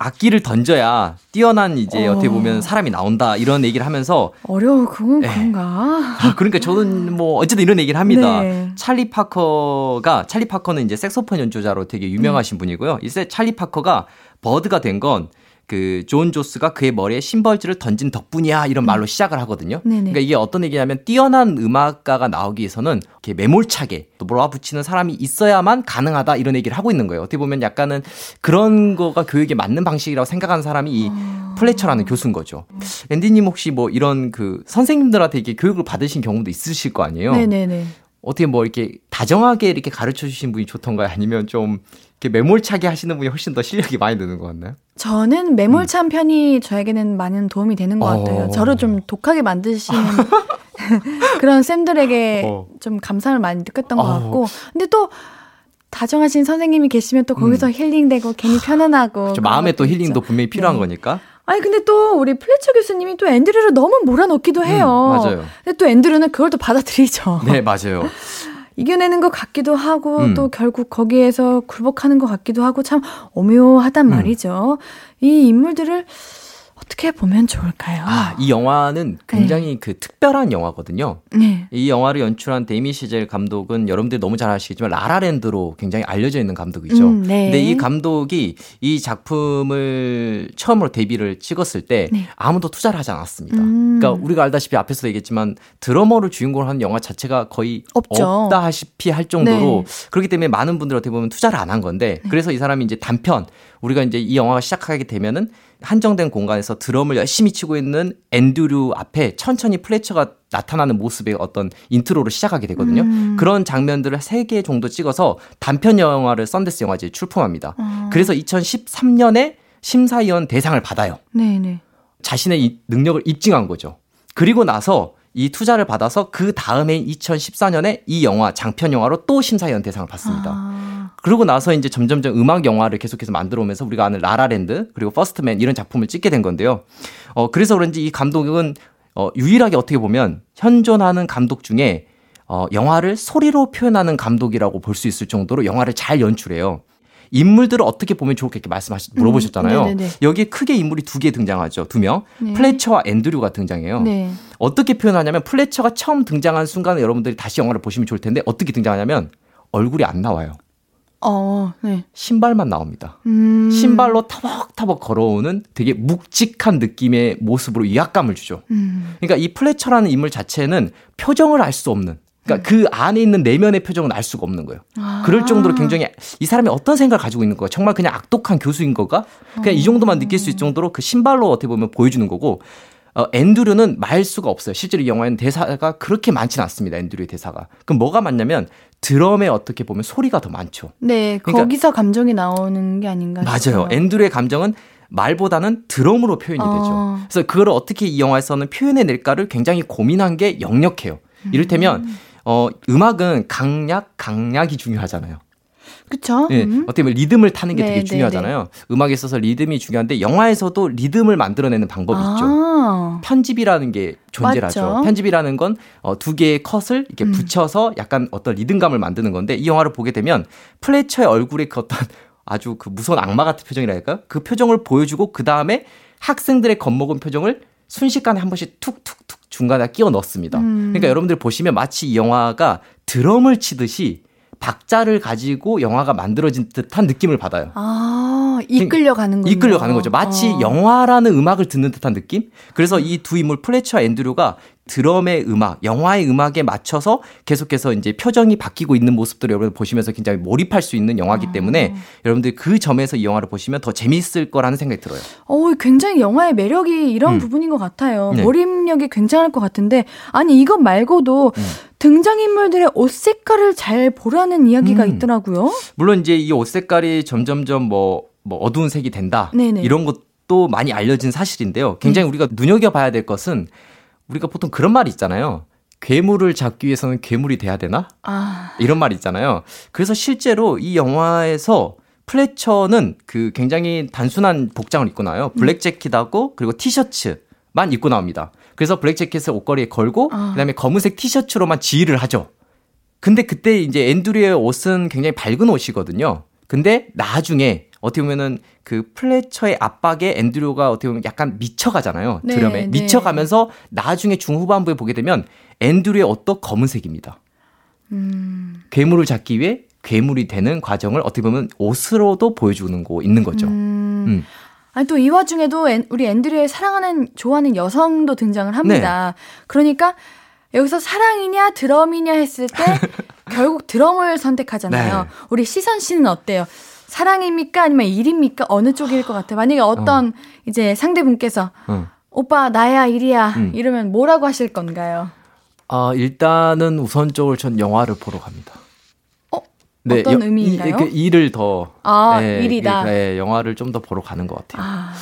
악기를 던져야 뛰어난 이제 어떻게 보면 사람이 나온다 이런 얘기를 하면서 어려워 그건 네. 그런가 아, 그러니까 저는 뭐 어쨌든 이런 얘기를 합니다 네. 찰리 파커가 찰리 파커는 이제 색소폰 연주자로 되게 유명하신 음. 분이고요 이 찰리 파커가 버드가 된건 그 조 존스가 그의 머리에 심벌즈를 던진 덕분이야 이런 말로 음. 시작을 하거든요. 네네. 그러니까 이게 어떤 얘기냐면 뛰어난 음악가가 나오기 위해서는 이렇게 매몰차게 또 몰아붙이는 사람이 있어야만 가능하다 이런 얘기를 하고 있는 거예요. 어떻게 보면 약간은 그런 거가 교육에 맞는 방식이라고 생각하는 사람이 이 어... 플래처라는 교수인 거죠. 앤디님 혹시 뭐 이런 그 선생님들한테 이렇게 교육을 받으신 경우도 있으실 거 아니에요? 네네네. 어떻게 뭐 이렇게 다정하게 이렇게 가르쳐 주신 분이 좋던가요? 아니면 좀 매몰차게 하시는 분이 훨씬 더 실력이 많이 느는 것 같나요? 저는 매몰찬 음. 편이 저에게는 많은 도움이 되는 것 같아요. 어. 저를 좀 독하게 만드시는 그런 쌤들에게 어. 좀 감사를 많이 느꼈던 것 어. 같고, 근데 또 다정하신 선생님이 계시면 또 거기서 음. 힐링되고 괜히 편안하고. 그렇죠. 마음에 또 힐링도 분명히 필요한 네. 거니까. 아니 근데 또 우리 플래처 교수님이 또 앤드류를 너무 몰아넣기도 음, 해요. 음, 맞아요. 근데 또 앤드류는 그걸 또 받아들이죠. 네, 맞아요. 이겨내는 것 같기도 하고 음. 또 결국 거기에서 굴복하는 것 같기도 하고 참 오묘하단 음. 말이죠. 이 인물들을 어떻게 보면 좋을까요? 아, 이 영화는 굉장히 네. 그 특별한 영화거든요. 네. 이 영화를 연출한 데이미언 셔젤 감독은 여러분들이 너무 잘 아시겠지만 La La Land로 굉장히 알려져 있는 감독이죠. 음, 네. 근데 이 감독이 이 작품을 처음으로 데뷔를 찍었을 때 네. 아무도 투자를 하지 않았습니다. 음. 그러니까 우리가 알다시피 앞에서도 얘기했지만 드러머를 주인공으로 하는 영화 자체가 거의 없죠. 없다시피 할 정도로 네. 그렇기 때문에 많은 분들이 어떻게 보면 투자를 안 한 건데 네. 그래서 이 사람이 이제 단편 우리가 이제 이 영화가 시작하게 되면은 한정된 공간에서 드럼을 열심히 치고 있는 앤드류 앞에 천천히 플래처가 나타나는 모습의 어떤 intro로 시작하게 되거든요. 음. 그런 장면들을 3개 정도 찍어서 단편 영화를 선댄스 영화제에 출품합니다. 어. 그래서 2013년에 심사위원 대상을 받아요. 네네. 자신의 이 능력을 입증한 거죠. 그리고 나서 이 투자를 받아서 그 다음에 2014년에 이 영화 장편 영화로 또 심사위원 대상을 받습니다. 아. 그러고 나서 이제 점점점 음악 영화를 계속해서 만들어 오면서 우리가 아는 라라랜드 그리고 퍼스트맨 이런 작품을 찍게 된 건데요. 어 그래서 그런지 이 감독은 어 유일하게 어떻게 보면 현존하는 감독 중에 어 영화를 소리로 표현하는 감독이라고 볼 수 있을 정도로 영화를 잘 연출해요. 인물들을 어떻게 보면 좋을까 이렇게 말씀하시 음, 물어보셨잖아요. 음, 여기에 크게 인물이 두 개 등장하죠. 두 명. 네. 플래처와 앤드류가 등장해요. 네. 어떻게 표현하냐면 플래처가 처음 등장한 순간에 여러분들이 다시 영화를 보시면 좋을 텐데 어떻게 등장하냐면 얼굴이 안 나와요. 어, 네. 신발만 나옵니다. 음. 신발로 타벅타벅 걸어오는 되게 묵직한 느낌의 모습으로 위압감을 주죠. 음. 그러니까 이 플래처라는 인물 자체는 표정을 알 수 없는 그러니까 그 안에 있는 내면의 표정은 알 수가 없는 거예요. 아. 그럴 정도로 굉장히 이 사람이 어떤 생각을 가지고 있는 거야. 정말 그냥 악독한 교수인 거가 그냥 어. 이 정도만 느낄 수 있을 정도로 그 신발로 어떻게 보면 보여주는 거고 어, 앤드류는 말 수가 없어요. 실제로 이 영화에는 대사가 그렇게 많지는 않습니다. 앤드류의 대사가. 그럼 뭐가 많냐면 드럼에 어떻게 보면 소리가 더 많죠. 네, 그러니까, 거기서 감정이 나오는 게 아닌가 맞아요. 싶어요. 앤드류의 감정은 말보다는 드럼으로 표현이 어. 되죠. 그래서 그걸 어떻게 이 영화에서는 표현해낼까를 굉장히 고민한 게 역력해요. 이를테면 음. 어, 음악은 강약, 강약이 중요하잖아요. 그쵸? 예, 음. 어떻게 보면 리듬을 타는 게 네, 되게 네, 중요하잖아요. 네, 네. 음악에 있어서 리듬이 중요한데 영화에서도 리듬을 만들어내는 방법이 아. 있죠. 편집이라는 게 존재하죠. 맞죠? 편집이라는 건 어, 두 개의 컷을 이렇게 음. 붙여서 약간 어떤 리듬감을 만드는 건데 이 영화를 보게 되면 플래처의 얼굴에 그 어떤 아주 그 무서운 악마 같은 표정이랄까요? 그 표정을 보여주고 그 다음에 학생들의 겁먹은 표정을 순식간에 한 번씩 툭툭툭 중간에 끼워 넣습니다. 음. 그러니까 여러분들 보시면 마치 이 영화가 드럼을 치듯이 박자를 가지고 영화가 만들어진 듯한 느낌을 받아요. 아, 이끌려가는 거죠. 이끌려가는 거죠. 마치 어. 영화라는 음악을 듣는 듯한 느낌? 그래서 이 두 인물 플래처와 앤드류가 드럼의 음악, 영화의 음악에 맞춰서 계속해서 이제 표정이 바뀌고 있는 모습들을 여러분 보시면서 굉장히 몰입할 수 있는 영화이기 때문에 아. 여러분들 그 점에서 이 영화를 보시면 더 재미있을 거라는 생각이 들어요. 어, 굉장히 영화의 매력이 이런 음. 부분인 것 같아요. 네. 몰입력이 굉장할 것 같은데 아니 이것 말고도 음. 등장인물들의 옷 색깔을 잘 보라는 이야기가 음. 있더라고요. 물론 이제 이 옷 색깔이 점점점 뭐, 뭐 어두운 색이 된다. 네네. 이런 것도 많이 알려진 사실인데요. 굉장히 음. 우리가 눈여겨봐야 될 것은 우리가 보통 그런 말이 있잖아요. 괴물을 잡기 위해서는 괴물이 돼야 되나? 아. 이런 말이 있잖아요. 그래서 실제로 이 영화에서 플래처는 그 굉장히 단순한 복장을 입고 나와요. 음. 블랙 재킷하고 그리고 티셔츠만 입고 나옵니다. 그래서 블랙 재킷을 옷걸이에 걸고 아. 그다음에 검은색 티셔츠로만 지휘를 하죠. 근데 그때 이제 앤드류의 옷은 굉장히 밝은 옷이거든요. 근데 나중에 어떻게 보면은 그 플래처의 압박에 앤드류가 어떻게 보면 약간 미쳐가잖아요. 네, 드럼에. 네. 미쳐가면서 나중에 중후반부에 보게 되면 앤드류의 옷도 검은색입니다. 음. 괴물을 잡기 위해 괴물이 되는 과정을 어떻게 보면 옷으로도 보여주는 거 있는 거죠. 음. 음. 아니 또 이 와중에도 앤, 우리 앤드류의 사랑하는 좋아하는 여성도 등장을 합니다. 네. 그러니까 여기서 사랑이냐 드럼이냐 했을 때 결국 드럼을 선택하잖아요. 네. 우리 시선 씨는 어때요? 사랑입니까 아니면 일입니까 어느 쪽일 것 같아요? 만약에 어떤 어. 이제 상대분께서 어. 오빠 나야 일이야 음. 이러면 뭐라고 하실 건가요? 아 일단은 우선적으로 전 영화를 보러 갑니다. 어? 네, 어떤 여, 의미인가요? 이, 그 일을 더 아, 네, 일이다. 네, 영화를 좀 더 보러 가는 것 같아요. 아.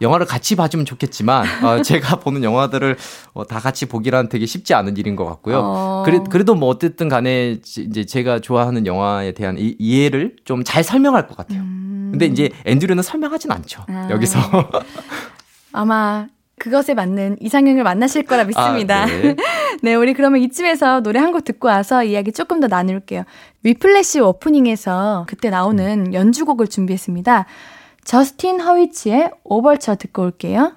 영화를 같이 봐주면 좋겠지만 어, 제가 보는 영화들을 어, 다 같이 보기란 되게 쉽지 않은 일인 것 같고요. 어. 그래, 그래도 뭐 어쨌든 간에 이제 제가 좋아하는 영화에 대한 이, 이해를 좀 잘 설명할 것 같아요. 음. 근데 이제 앤드류는 설명하진 않죠. 아. 여기서 아마 그것에 맞는 이상형을 만나실 거라 믿습니다. 아, 네. 네, 우리 그러면 이쯤에서 노래 한 곡 듣고 와서 이야기 조금 더 나눌게요. 위플래시 오프닝에서 그때 나오는 연주곡을 준비했습니다. 저스틴 허위치의 오벌처 듣고 올게요.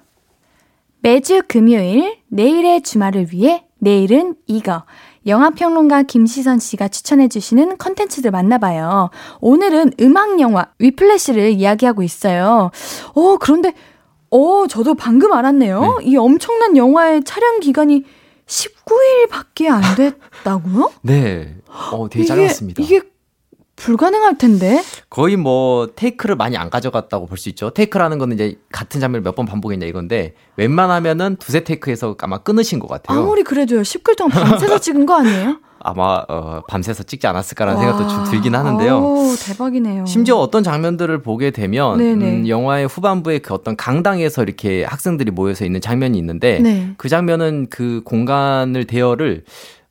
매주 금요일, 내일의 주말을 위해 내일은 이거. 영화평론가 김시선 씨가 추천해주시는 컨텐츠들 만나봐요. 오늘은 음악영화 위플래시를 이야기하고 있어요. 어, 그런데, 어, 저도 방금 알았네요. 네. 이 엄청난 영화의 촬영 기간이 19일밖에 안 됐다고요? 네. 어, 되게 짧았습니다. 이게 불가능할 텐데. 거의 뭐 테이크를 많이 안 가져갔다고 볼 수 있죠. 테이크라는 거는 이제 같은 장면을 몇 번 반복했냐 이건데 웬만하면은 두세 테이크에서 아마 끊으신 것 같아요. 아무리 그래도요. 10개월 동안 밤새서 찍은 거 아니에요? 아마 어, 밤새서 찍지 않았을까라는 와. 생각도 좀 들긴 하는데요. 오, 대박이네요. 심지어 어떤 장면들을 보게 되면 음, 영화의 후반부에 그 어떤 강당에서 이렇게 학생들이 모여서 있는 장면이 있는데 네. 그 장면은 그 공간을 대여를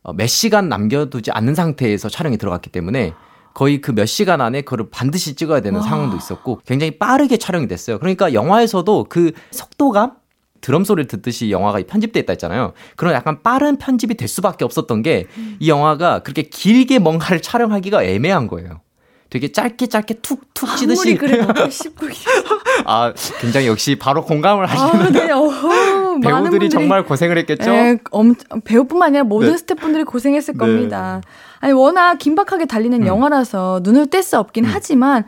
어, 몇 시간 남겨두지 않는 상태에서 촬영이 들어갔기 때문에 거의 그 몇 시간 안에 그걸 반드시 찍어야 되는 와. 상황도 있었고 굉장히 빠르게 촬영이 됐어요. 그러니까 영화에서도 그 속도감 드럼 소리를 듣듯이 영화가 편집돼 있다 했잖아요. 그런 약간 빠른 편집이 될 수밖에 없었던 게 이 영화가 그렇게 길게 뭔가를 촬영하기가 애매한 거예요. 되게 짧게 짧게 툭툭 치듯이. 그래 아, 굉장히 역시 바로 공감을 하시는. 아, 네. 어, 배우들이 정말 고생을 했겠죠. 네, 엄, 배우뿐만 아니라 모든 네. 스태프분들이 고생했을 네. 겁니다. 아니 워낙 긴박하게 달리는 음. 영화라서 눈을 뗄 수 없긴 음. 하지만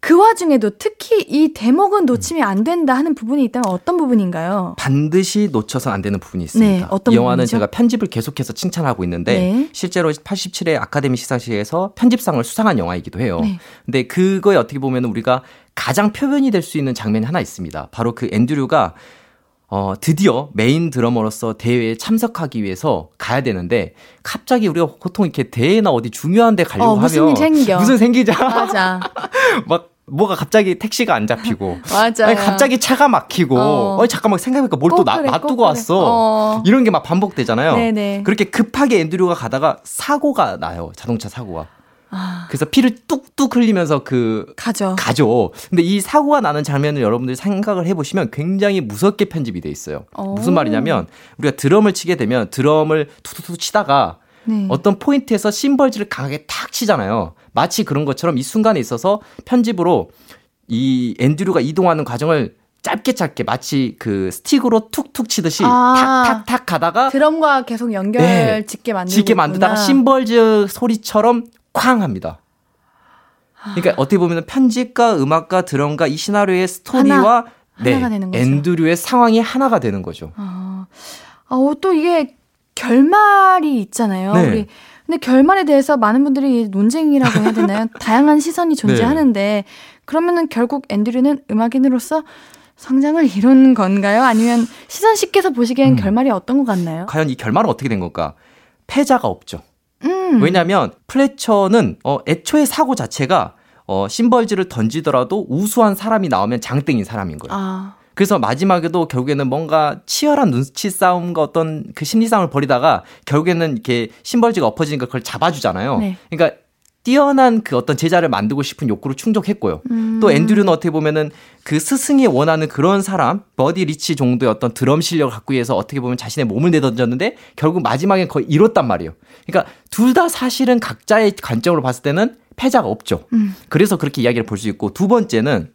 그 와중에도 특히 이 대목은 놓치면 안 된다 하는 부분이 있다면 어떤 부분인가요? 반드시 놓쳐서 안 되는 부분이 있습니다. 네, 어떤 이 영화는 부분이죠? 제가 편집을 계속해서 칭찬하고 있는데 네. 실제로 87회 아카데미 시상식에서 편집상을 수상한 영화이기도 해요. 네. 근데 그거에 어떻게 보면 우리가 가장 표현이 될 수 있는 장면이 하나 있습니다. 바로 그 앤드류가 어, 드디어 메인 드러머로서 대회에 참석하기 위해서 가야 되는데 갑자기 우리가 보통 이렇게 대회나 어디 중요한 데 가려고 어, 무슨 하면 생겨. 무슨 생기자. 맞아. 막 뭐가 갑자기 택시가 안 잡히고 맞아 아니 갑자기 차가 막히고 어, 어 잠깐만 생각해보니까 뭘 또 놔두고 왔어 어. 이런 게 막 반복되잖아요 네네. 그렇게 급하게 앤드류가 가다가 사고가 나요 자동차 사고가 아. 그래서 피를 뚝뚝 흘리면서 그 가죠. 가죠. 근데 이 사고가 나는 장면을 여러분들이 생각을 해보시면 굉장히 무섭게 편집이 돼 있어요. 오. 무슨 말이냐면 우리가 드럼을 치게 되면 드럼을 툭툭툭 치다가 네. 어떤 포인트에서 심벌즈를 강하게 탁 치잖아요. 마치 그런 것처럼 이 순간에 있어서 편집으로 이 앤드류가 이동하는 과정을 짧게 짧게 마치 그 스틱으로 툭툭 치듯이 아, 탁탁탁 가다가 드럼과 계속 연결 네, 짓게 만들고 짓게 만들다가 심벌즈 소리처럼 쾅 합니다. 그러니까 어떻게 보면 편집과 음악과 드럼과 이 시나리오의 스토리와 하나, 네, 앤드류의 상황이 하나가 되는 거죠. 아, 아, 또 이게 결말이 있잖아요. 네. 우리 근데 결말에 대해서 많은 분들이 논쟁이라고 해야 되나요? 다양한 시선이 존재하는데 네. 그러면은 결국 앤드류는 음악인으로서 성장을 이룬 건가요? 아니면 시선 씨께서 보시기엔 음. 결말이 어떤 것 같나요? 과연 이 결말은 어떻게 된 걸까? 패자가 없죠. 음. 왜냐하면 플래처는 어, 애초에 사고 자체가 어, 심벌즈를 던지더라도 우수한 사람이 나오면 장땡인 사람인 거예요. 아. 그래서 마지막에도 결국에는 뭔가 치열한 눈치 싸움과 어떤 그 심리 싸움을 벌이다가 결국에는 이렇게 심벌즈가 엎어지니까 그걸 잡아주잖아요. 네. 그러니까 뛰어난 그 어떤 제자를 만들고 싶은 욕구를 충족했고요. 음. 또 앤드류는 어떻게 보면은 그 스승이 원하는 그런 사람, 버디 리치 정도의 어떤 드럼 실력을 갖기 위해서 어떻게 보면 자신의 몸을 내던졌는데 결국 마지막엔 거의 이뤘단 말이에요. 그러니까 둘 다 사실은 각자의 관점으로 봤을 때는 패자가 없죠. 음. 그래서 그렇게 이야기를 볼 수 있고 두 번째는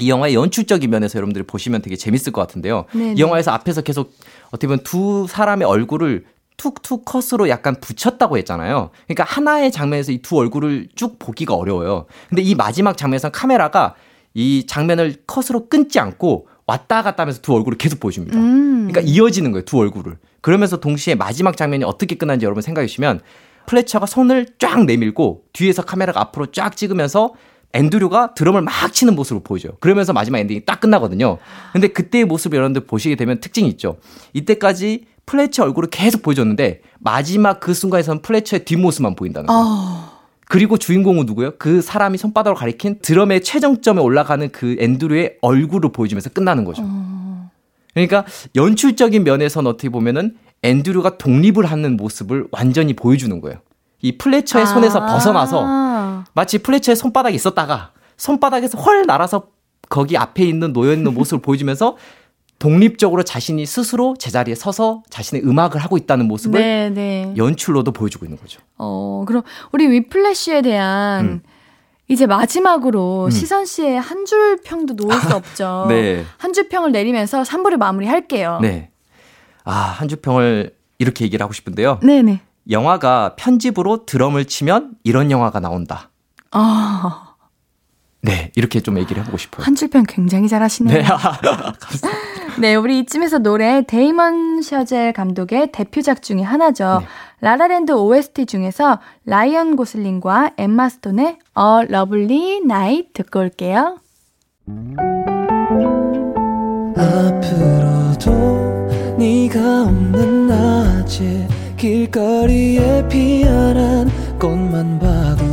이 영화의 연출적인 면에서 여러분들이 보시면 되게 재밌을 것 같은데요. 네네. 이 영화에서 앞에서 계속 어떻게 보면 두 사람의 얼굴을 툭툭 컷으로 약간 붙였다고 했잖아요. 그러니까 하나의 장면에서 이 두 얼굴을 쭉 보기가 어려워요. 근데 이 마지막 장면에서 카메라가 이 장면을 컷으로 끊지 않고 왔다 갔다 하면서 두 얼굴을 계속 보여줍니다. 음. 그러니까 이어지는 거예요, 두 얼굴을. 그러면서 동시에 마지막 장면이 어떻게 끝난지 여러분 생각해 주시면 플래처가 손을 쫙 내밀고 뒤에서 카메라가 앞으로 쫙 찍으면서 앤드류가 드럼을 막 치는 모습을 보여줘요. 그러면서 마지막 엔딩이 딱 끝나거든요. 근데 그때의 모습 여러분들 보시게 되면 특징이 있죠. 이때까지 플래처 얼굴을 계속 보여줬는데 마지막 그 순간에서는 플래처의 뒷모습만 보인다는 거예요. 어... 그리고 주인공은 누구예요? 그 사람이 손바닥으로 가리킨 드럼의 최정점에 올라가는 그 앤드류의 얼굴을 보여주면서 끝나는 거죠. 어... 그러니까 연출적인 면에서는 어떻게 보면은 앤드류가 독립을 하는 모습을 완전히 보여주는 거예요. 이 플래처의 손에서 아~ 벗어나서 마치 플래처의 손바닥이 있었다가 손바닥에서 훨 날아서 거기 앞에 있는 놓여 있는 모습을 보여주면서 독립적으로 자신이 스스로 제자리에 서서 자신의 음악을 하고 있다는 모습을 네, 네. 연출로도 보여주고 있는 거죠. 어, 그럼 우리 위플래시에 대한 음. 이제 마지막으로 음. 시선 씨의 한 줄 평도 놓을 수 없죠. 네. 한줄 평을 내리면서 3부를 마무리할게요. 네. 아, 한 줄 평을 이렇게 얘기를 하고 싶은데요. 네네. 영화가 편집으로 드럼을 치면 이런 영화가 나온다. 아. 네, 이렇게 좀 얘기를 해보고 싶어요. 한 줄평 굉장히 잘하시네요. 네, 감사합니다. 네, 우리 이쯤에서 노래 데이미언 셔젤 감독의 대표작 중에 하나죠. 네. 라라랜드 OST 중에서 라이언 고슬링과 엠마 스톤의 A Lovely Night 듣고 올게요. 앞으로도 네가 없는 낮에 길거리에 피어난 꽃만 봐도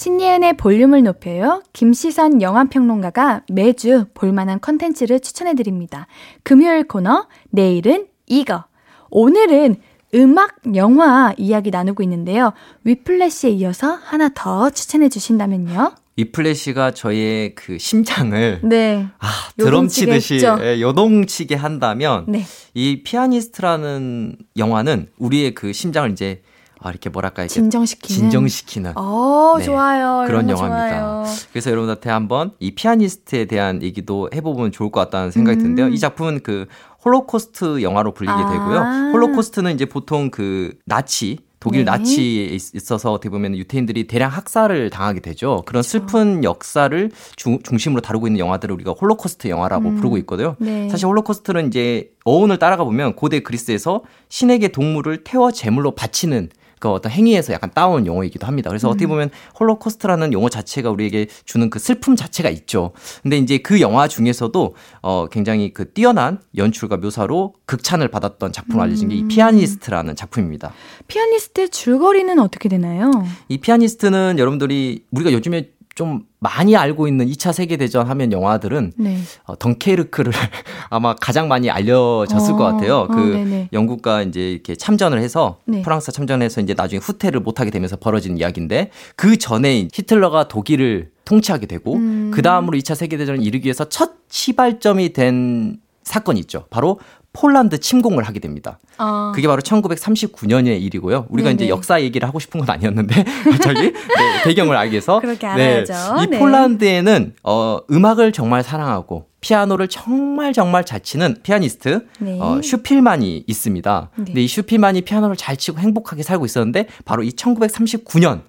신예은의 볼륨을 높여요. 김시선 영화평론가가 매주 볼만한 컨텐츠를 추천해드립니다. 금요일 코너, 내일은 이거. 오늘은 음악, 영화 이야기 나누고 있는데요. 위플래시에 이어서 하나 더 추천해 주신다면요? 위플래시가 저의 그 심장을 네. 아, 드럼 치듯이 예, 요동치게 한다면 네. 이 피아니스트라는 영화는 우리의 그 심장을 이제 아, 이렇게 뭐랄까 이렇게 진정시키는 진정시키는 어, 네, 좋아요. 그런 영화입니다. 좋아요. 그래서 여러분한테 한번 이 피아니스트에 대한 얘기도 해보면 좋을 것 같다는 생각이 음. 드는데요. 이 작품은 그 홀로코스트 영화로 불리게 아. 되고요. 홀로코스트는 이제 보통 그 나치 독일 네. 나치에 있어서 어떻게 보면 유태인들이 대량 학살을 당하게 되죠. 그런 그렇죠. 슬픈 역사를 주, 중심으로 다루고 있는 영화들을 우리가 홀로코스트 영화라고 음. 부르고 있거든요. 네. 사실 홀로코스트는 이제 어원을 따라가 보면 고대 그리스에서 신에게 동물을 태워 제물로 바치는 그 어떤 행위에서 약간 따온 용어이기도 합니다. 그래서 음. 어떻게 보면 홀로코스트라는 용어 자체가 우리에게 주는 그 슬픔 자체가 있죠. 근데 이제 그 영화 중에서도 어 굉장히 그 뛰어난 연출과 묘사로 극찬을 받았던 작품으로 알려진 게 이 피아니스트라는 작품입니다. 피아니스트의 줄거리는 어떻게 되나요? 이 피아니스트는 여러분들이 우리가 요즘에 좀 많이 알고 있는 2차 세계대전 하면 영화들은 네. 어, 덩케르크를 아마 가장 많이 알려졌을 어, 것 같아요. 어, 그 어, 영국과 이제 이렇게 참전을 해서 네. 프랑스 참전해서 이제 나중에 후퇴를 못하게 되면서 벌어진 이야기인데 그 전에 히틀러가 독일을 통치하게 되고 음. 그 다음으로 2차 세계대전을 이루기 위해서 첫 시발점이 된 사건이 있죠. 바로 폴란드 침공을 하게 됩니다. 어. 그게 바로 1939년의 일이고요. 우리가 네네. 이제 역사 얘기를 하고 싶은 건 아니었는데 저기 네, 배경을 그렇게 알아야죠. 네, 이 네. 폴란드에는 어, 음악을 정말 사랑하고 피아노를 정말 정말 잘 치는 피아니스트 네. 어, 슈필만이 있습니다. 네. 근데 이 슈필만이 피아노를 잘 치고 행복하게 살고 있었는데 바로 이 1939년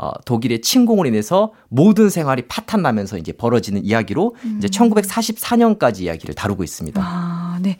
어, 독일의 침공으로 인해서 모든 생활이 파탄나면서 이제 벌어지는 이야기로 음. 이제 1944년까지 이야기를 다루고 있습니다. 아, 네.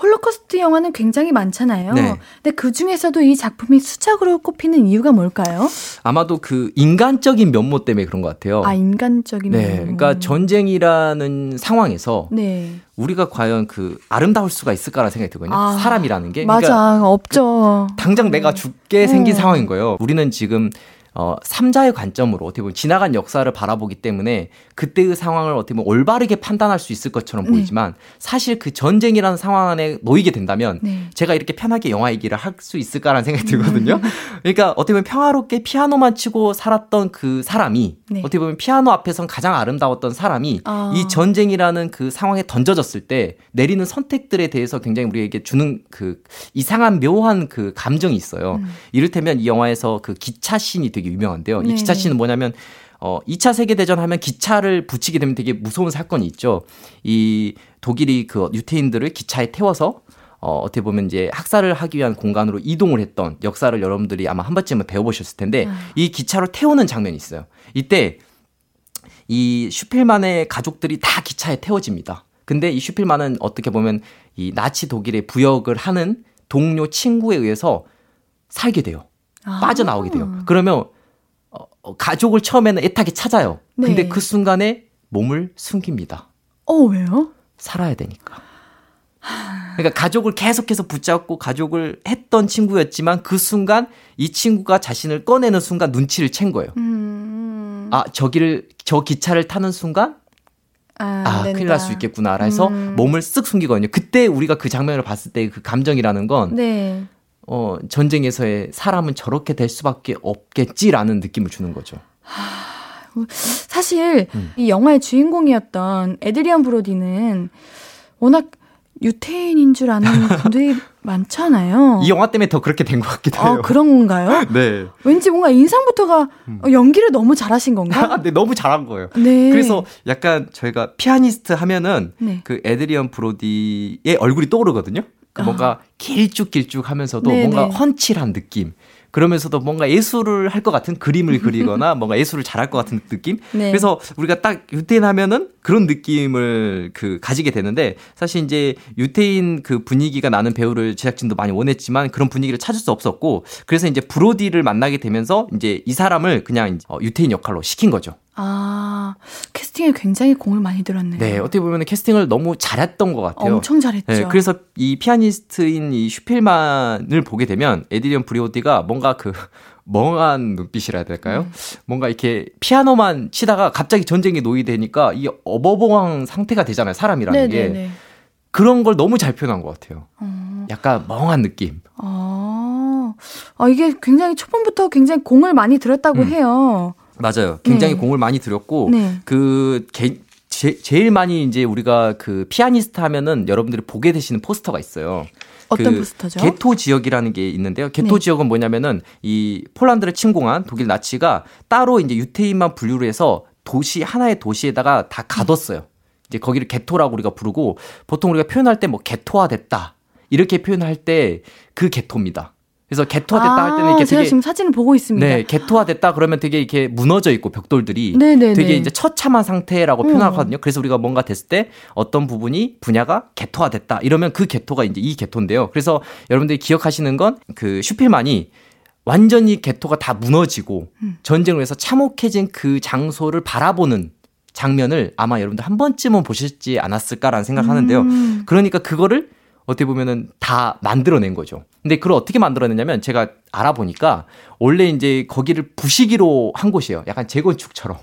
홀로코스트 영화는 굉장히 많잖아요. 네. 근데 그 중에서도 이 작품이 수작으로 꼽히는 이유가 뭘까요? 아마도 그 인간적인 면모 때문에 그런 것 같아요. 아, 인간적인 네. 면모. 그러니까 전쟁이라는 상황에서 네. 우리가 과연 그 아름다울 수가 있을까라는 생각이 들거든요. 아, 사람이라는 게. 맞아. 그러니까 없죠. 당장 내가 죽게 생긴 어. 상황인 거예요. 우리는 지금 어, 삼자의 관점으로 어떻게 보면 지나간 역사를 바라보기 때문에 그때의 상황을 어떻게 보면 올바르게 판단할 수 있을 것처럼 네. 보이지만 사실 그 전쟁이라는 상황 안에 놓이게 된다면 네. 제가 이렇게 편하게 영화 얘기를 할 수 있을까라는 생각이 들거든요. 음. 그러니까 어떻게 보면 평화롭게 피아노만 치고 살았던 그 사람이 네. 어떻게 보면 피아노 앞에선 가장 아름다웠던 사람이 어. 이 전쟁이라는 그 상황에 던져졌을 때 내리는 선택들에 대해서 굉장히 우리에게 주는 그 이상한 묘한 그 감정이 있어요. 음. 이를테면 이 영화에서 그 기차 씬이 되게 유명한데요. 이 기차 씬은 뭐냐면 어, 2차 세계 대전 하면 기차를 붙이게 되면 되게 무서운 사건이 있죠. 이 독일이 그 유태인들을 기차에 태워서 어, 어떻게 보면 이제 학살을 하기 위한 공간으로 이동을 했던 역사를 여러분들이 아마 한 번쯤은 배워보셨을 텐데 아. 이 기차를 태우는 장면이 있어요. 이때 이 슈필만의 가족들이 다 기차에 태워집니다. 근데 이 슈필만은 어떻게 보면 이 나치 독일의 부역을 하는 동료 친구에 의해서 살게 돼요. 아. 빠져나오게 돼요. 그러면 가족을 처음에는 애타게 찾아요. 네. 근데 그 순간에 몸을 숨깁니다. 어, 왜요? 살아야 되니까. 그러니까 가족을 계속해서 붙잡고 가족을 했던 친구였지만 그 순간 이 친구가 자신을 꺼내는 순간 눈치를 챈 거예요. 음. 아, 저기를, 저 기차를 타는 순간 아, 아 큰일 날 수 있겠구나라 해서 음. 몸을 쓱 숨기거든요. 그때 우리가 그 장면을 봤을 때 그 감정이라는 건 네. 어, 전쟁에서의 사람은 저렇게 될 수밖에 없겠지라는 느낌을 주는 거죠. 사실 음. 이 영화의 주인공이었던 에드리안 브로디는 워낙 유태인인 줄 아는 분들이 많잖아요. 이 영화 때문에 더 그렇게 된 것 같기도 아, 해요. 아, 그런 건가요? 네. 왠지 뭔가 인상부터가 음. 연기를 너무 잘하신 건가? 네, 너무 잘한 거예요. 네. 그래서 약간 저희가 피아니스트 하면은 네. 그 에드리언 브로디의 얼굴이 떠오르거든요. 그 뭔가 아. 길쭉길쭉 하면서도 네네. 뭔가 네. 훤칠한 느낌. 그러면서도 뭔가 예술을 할 것 같은 그림을 그리거나 뭔가 예술을 잘할 것 같은 느낌. 네. 그래서 우리가 딱 유태인 하면은 그런 느낌을 그 가지게 되는데 사실 이제 유태인 그 분위기가 나는 배우를 제작진도 많이 원했지만 그런 분위기를 찾을 수 없었고 그래서 이제 브로디를 만나게 되면서 이제 이 사람을 그냥 어, 유태인 역할로 시킨 거죠. 아, 캐스팅에 굉장히 공을 많이 들었네요. 네, 어떻게 보면 캐스팅을 너무 잘했던 것 같아요. 엄청 잘했죠. 네, 그래서 이 피아니스트인 이 슈필만을 보게 되면 에이드리언 브로디가 뭔가 그 멍한 눈빛이라 해야 될까요? 음. 뭔가 이렇게 피아노만 치다가 갑자기 전쟁에 놓이게 되니까 이 어버벙한 상태가 되잖아요, 사람이라는 네네네. 게. 그런 걸 너무 잘 표현한 것 같아요. 어. 약간 멍한 느낌. 아, 아, 이게 굉장히 초반부터 굉장히 공을 많이 들었다고 음. 해요. 맞아요. 굉장히 네. 공을 많이 들였고 네. 그 게, 제, 제일 많이 이제 우리가 그 피아니스트 하면은 여러분들이 보게 되시는 포스터가 있어요. 어떤 그 포스터죠? 게토 지역이라는 게 있는데요. 게토 네. 지역은 뭐냐면은 이 폴란드를 침공한 독일 나치가 따로 이제 유태인만 분류를 해서 도시 하나의 도시에다가 다 가뒀어요. 이제 거기를 게토라고 우리가 부르고 보통 우리가 표현할 때 뭐 게토화됐다 이렇게 표현할 때 그 게토입니다. 그래서 개토화됐다 아, 할 때는 이게 제가 되게 지금 사진을 보고 있습니다. 네, 개토화됐다 그러면 되게 이렇게 무너져 있고 벽돌들이 네네네. 되게 이제 처참한 상태라고 음. 표현하거든요. 그래서 우리가 뭔가 됐을 때 어떤 부분이 분야가 개토화됐다 이러면 그 개토가 이제 이 개토인데요. 그래서 여러분들이 기억하시는 건 그 슈필만이 완전히 개토가 다 무너지고 음. 전쟁을 해서 참혹해진 그 장소를 바라보는 장면을 아마 여러분들 한 번쯤은 보셨지 않았을까라는 생각하는데요. 음. 그러니까 그거를 어떻게 보면은 다 만들어낸 거죠. 근데 그걸 어떻게 만들어냈냐면 제가 알아보니까 원래 이제 거기를 부시기로 한 곳이에요. 약간 재건축처럼.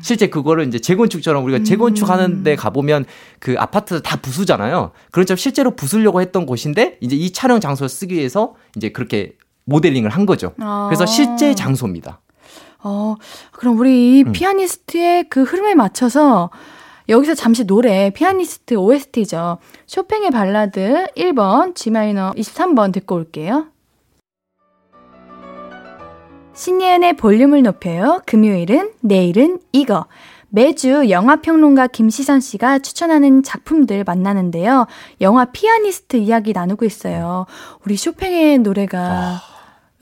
실제 그거를 이제 재건축처럼 우리가 재건축하는 데 가보면 그 아파트 다 부수잖아요. 그런 점 실제로 부수려고 했던 곳인데 이제 이 촬영 장소를 쓰기 위해서 이제 그렇게 모델링을 한 거죠. 그래서 실제 장소입니다. 어, 그럼 우리 이 음. 피아니스트의 그 흐름에 맞춰서 여기서 잠시 노래 피아니스트 OST죠. 쇼팽의 발라드 1번, G 마이너 23번 듣고 올게요. 신예은의 볼륨을 높여요. 금요일은 내일은 이거. 매주 영화평론가 김시선 씨가 추천하는 작품들 만나는데요. 영화 피아니스트 이야기 나누고 있어요. 우리 쇼팽의 노래가 아...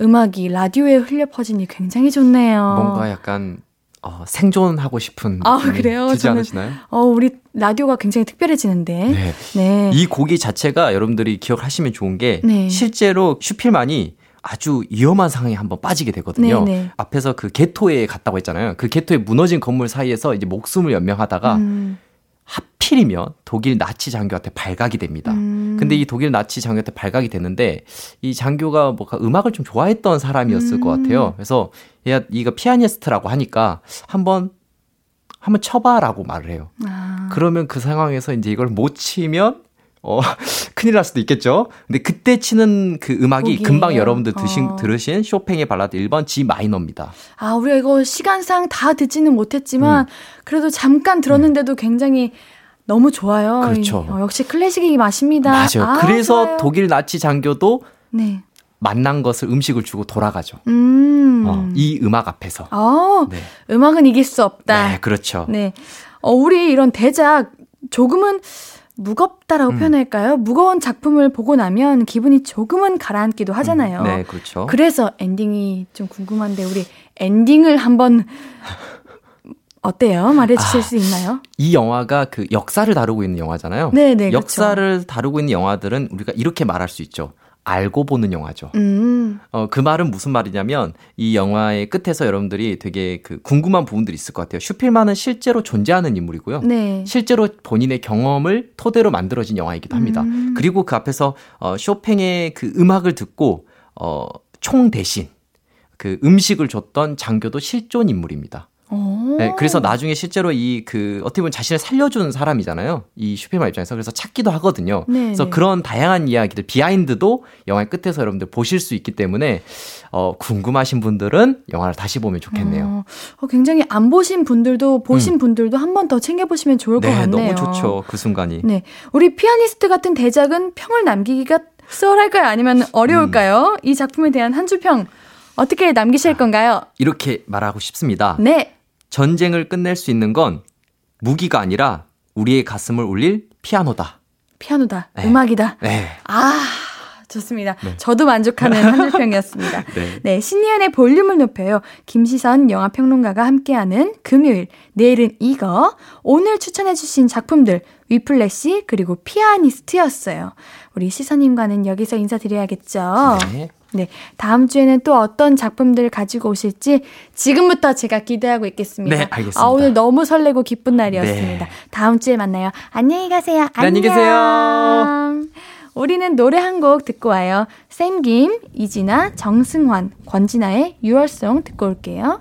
음악이 라디오에 울려 퍼지니 굉장히 좋네요. 뭔가 약간 어, 생존하고 싶은 아 그래요? 들지 않으시나요? 어 우리 라디오가 굉장히 특별해지는데. 네. 네. 이 곡이 자체가 여러분들이 기억하시면 좋은 게 네. 실제로 슈필만이 아주 위험한 상황에 한번 빠지게 되거든요. 네네. 네. 앞에서 그 게토에 갔다고 했잖아요. 그 게토에 무너진 건물 사이에서 이제 목숨을 연명하다가 음. 하필이면 독일 나치 장교한테 발각이 됩니다. 음. 근데 이 독일 나치 장교한테 발각이 됐는데 이 장교가 뭐가 음악을 좀 좋아했던 사람이었을 음. 것 같아요. 그래서 얘가 이거 피아니스트라고 하니까 한번 한번 쳐봐라고 말을 해요. 아. 그러면 그 상황에서 이제 이걸 못 치면 어, 큰일 날 수도 있겠죠. 근데 그때 치는 그 음악이 곡이에요. 금방 여러분들 드신, 어. 들으신 쇼팽의 발라드 1번 G 마이너입니다. 아, 우리가 이거 시간상 다 듣지는 못했지만, 음. 그래도 잠깐 들었는데도 음. 굉장히 너무 좋아요. 그렇죠. 어, 역시 클래식이 맛입니다. 맞아요. 아, 그래서 좋아요. 독일 나치 장교도 네. 만난 것을 음식을 주고 돌아가죠. 음. 어, 이 음악 앞에서. 어, 네. 음악은 이길 수 없다. 네, 그렇죠. 네. 어, 우리 이런 대작 조금은 무겁다라고 음. 표현할까요? 무거운 작품을 보고 나면 기분이 조금은 가라앉기도 하잖아요. 음, 네, 그렇죠. 그래서 엔딩이 좀 궁금한데 우리 엔딩을 한번 어때요? 말해 주실 아, 수 있나요? 이 영화가 그 역사를 다루고 있는 영화잖아요. 네, 네. 그렇죠. 역사를 그렇죠. 다루고 있는 영화들은 우리가 이렇게 말할 수 있죠. 알고 보는 영화죠. 음. 어, 그 말은 무슨 말이냐면 이 영화의 끝에서 여러분들이 되게 그 궁금한 부분들이 있을 것 같아요. 슈필만은 실제로 존재하는 인물이고요. 네. 실제로 본인의 경험을 토대로 만들어진 영화이기도 합니다. 음. 그리고 그 앞에서 어, 쇼팽의 그 음악을 듣고 어, 총 대신 그 음식을 줬던 장교도 실존 인물입니다. 오. 네, 그래서 나중에 실제로 이 그 어떻게 보면 자신을 살려준 사람이잖아요. 이 슈페마 입장에서 그래서 찾기도 하거든요. 네, 그래서 네. 그런 다양한 이야기들 비하인드도 영화의 끝에서 여러분들 보실 수 있기 때문에 어, 궁금하신 분들은 영화를 다시 보면 좋겠네요. 어, 어, 굉장히 안 보신 분들도 보신 음. 분들도 한 번 더 챙겨 보시면 좋을 네, 것 같네요. 너무 좋죠. 그 순간이. 네. 우리 피아니스트 같은 대작은 평을 남기기가 쏠할까요? 아니면 어려울까요? 음. 이 작품에 대한 한 줄 평 어떻게 남기실 건가요? 이렇게 말하고 싶습니다. 네. 전쟁을 끝낼 수 있는 건 무기가 아니라 우리의 가슴을 울릴 피아노다. 피아노다. 네. 음악이다. 네. 아. 좋습니다. 네. 저도 만족하는 한 줄평이었습니다. 네. 네, 신예은의 볼륨을 높여요. 김시선 영화평론가가 함께하는 금요일. 내일은 이거. 오늘 추천해주신 작품들 위플래시 그리고 피아니스트였어요. 우리 시선님과는 여기서 인사드려야겠죠. 네. 네. 다음 주에는 또 어떤 작품들을 가지고 오실지 지금부터 제가 기대하고 있겠습니다. 네, 알겠습니다. 아, 오늘 너무 설레고 기쁜 날이었습니다. 네. 다음 주에 만나요. 안녕히 가세요. 네, 안녕. 안녕히 계세요. 우리는 노래 한 곡 듣고 와요. 샘김, 이진아, 정승환, 권진아의 유월송 듣고 올게요.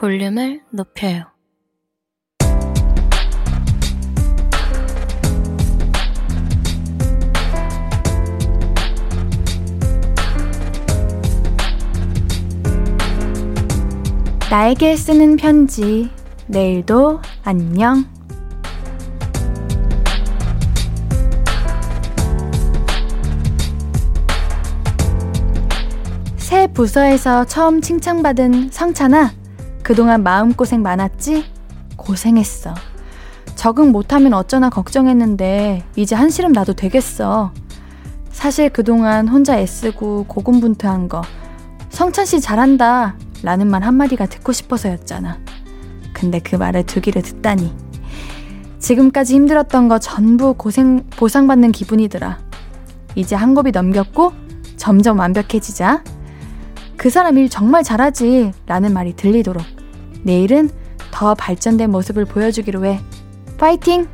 볼륨을 높여요. 나에게 쓰는 편지 내일도 안녕. 새 부서에서 처음 칭찬받은 성찬아, 그동안 마음고생 많았지? 고생했어. 적응 못하면 어쩌나 걱정했는데, 이제 한시름 나도 되겠어. 사실 그동안 혼자 애쓰고 고군분투한 거, 성찬 씨 잘한다. 라는 말 한마디가 듣고 싶어서였잖아. 근데 그 말을 두 귀를 듣다니. 지금까지 힘들었던 거 전부 고생, 보상받는 기분이더라. 이제 한 곱이 넘겼고, 점점 완벽해지자. 그 사람 일 정말 잘하지 라는 말이 들리도록 내일은 더 발전된 모습을 보여주기로 해. 파이팅!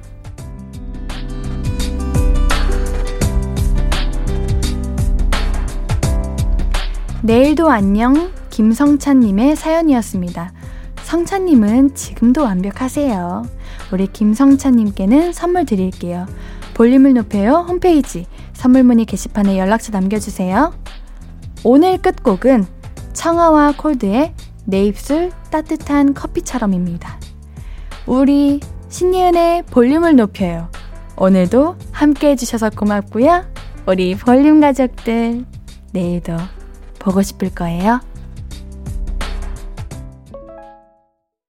내일도 안녕 김성찬님의 사연이었습니다. 성찬님은 지금도 완벽하세요. 우리 김성찬님께는 선물 드릴게요. 볼륨을 높여요 홈페이지 선물 문의 게시판에 연락처 남겨주세요. 오늘 끝곡은 청아와 콜드의 내 입술 따뜻한 커피처럼입니다. 우리 신예은의 볼륨을 높여요. 오늘도 함께 해주셔서 고맙고요. 우리 볼륨 가족들, 내일도 보고 싶을 거예요.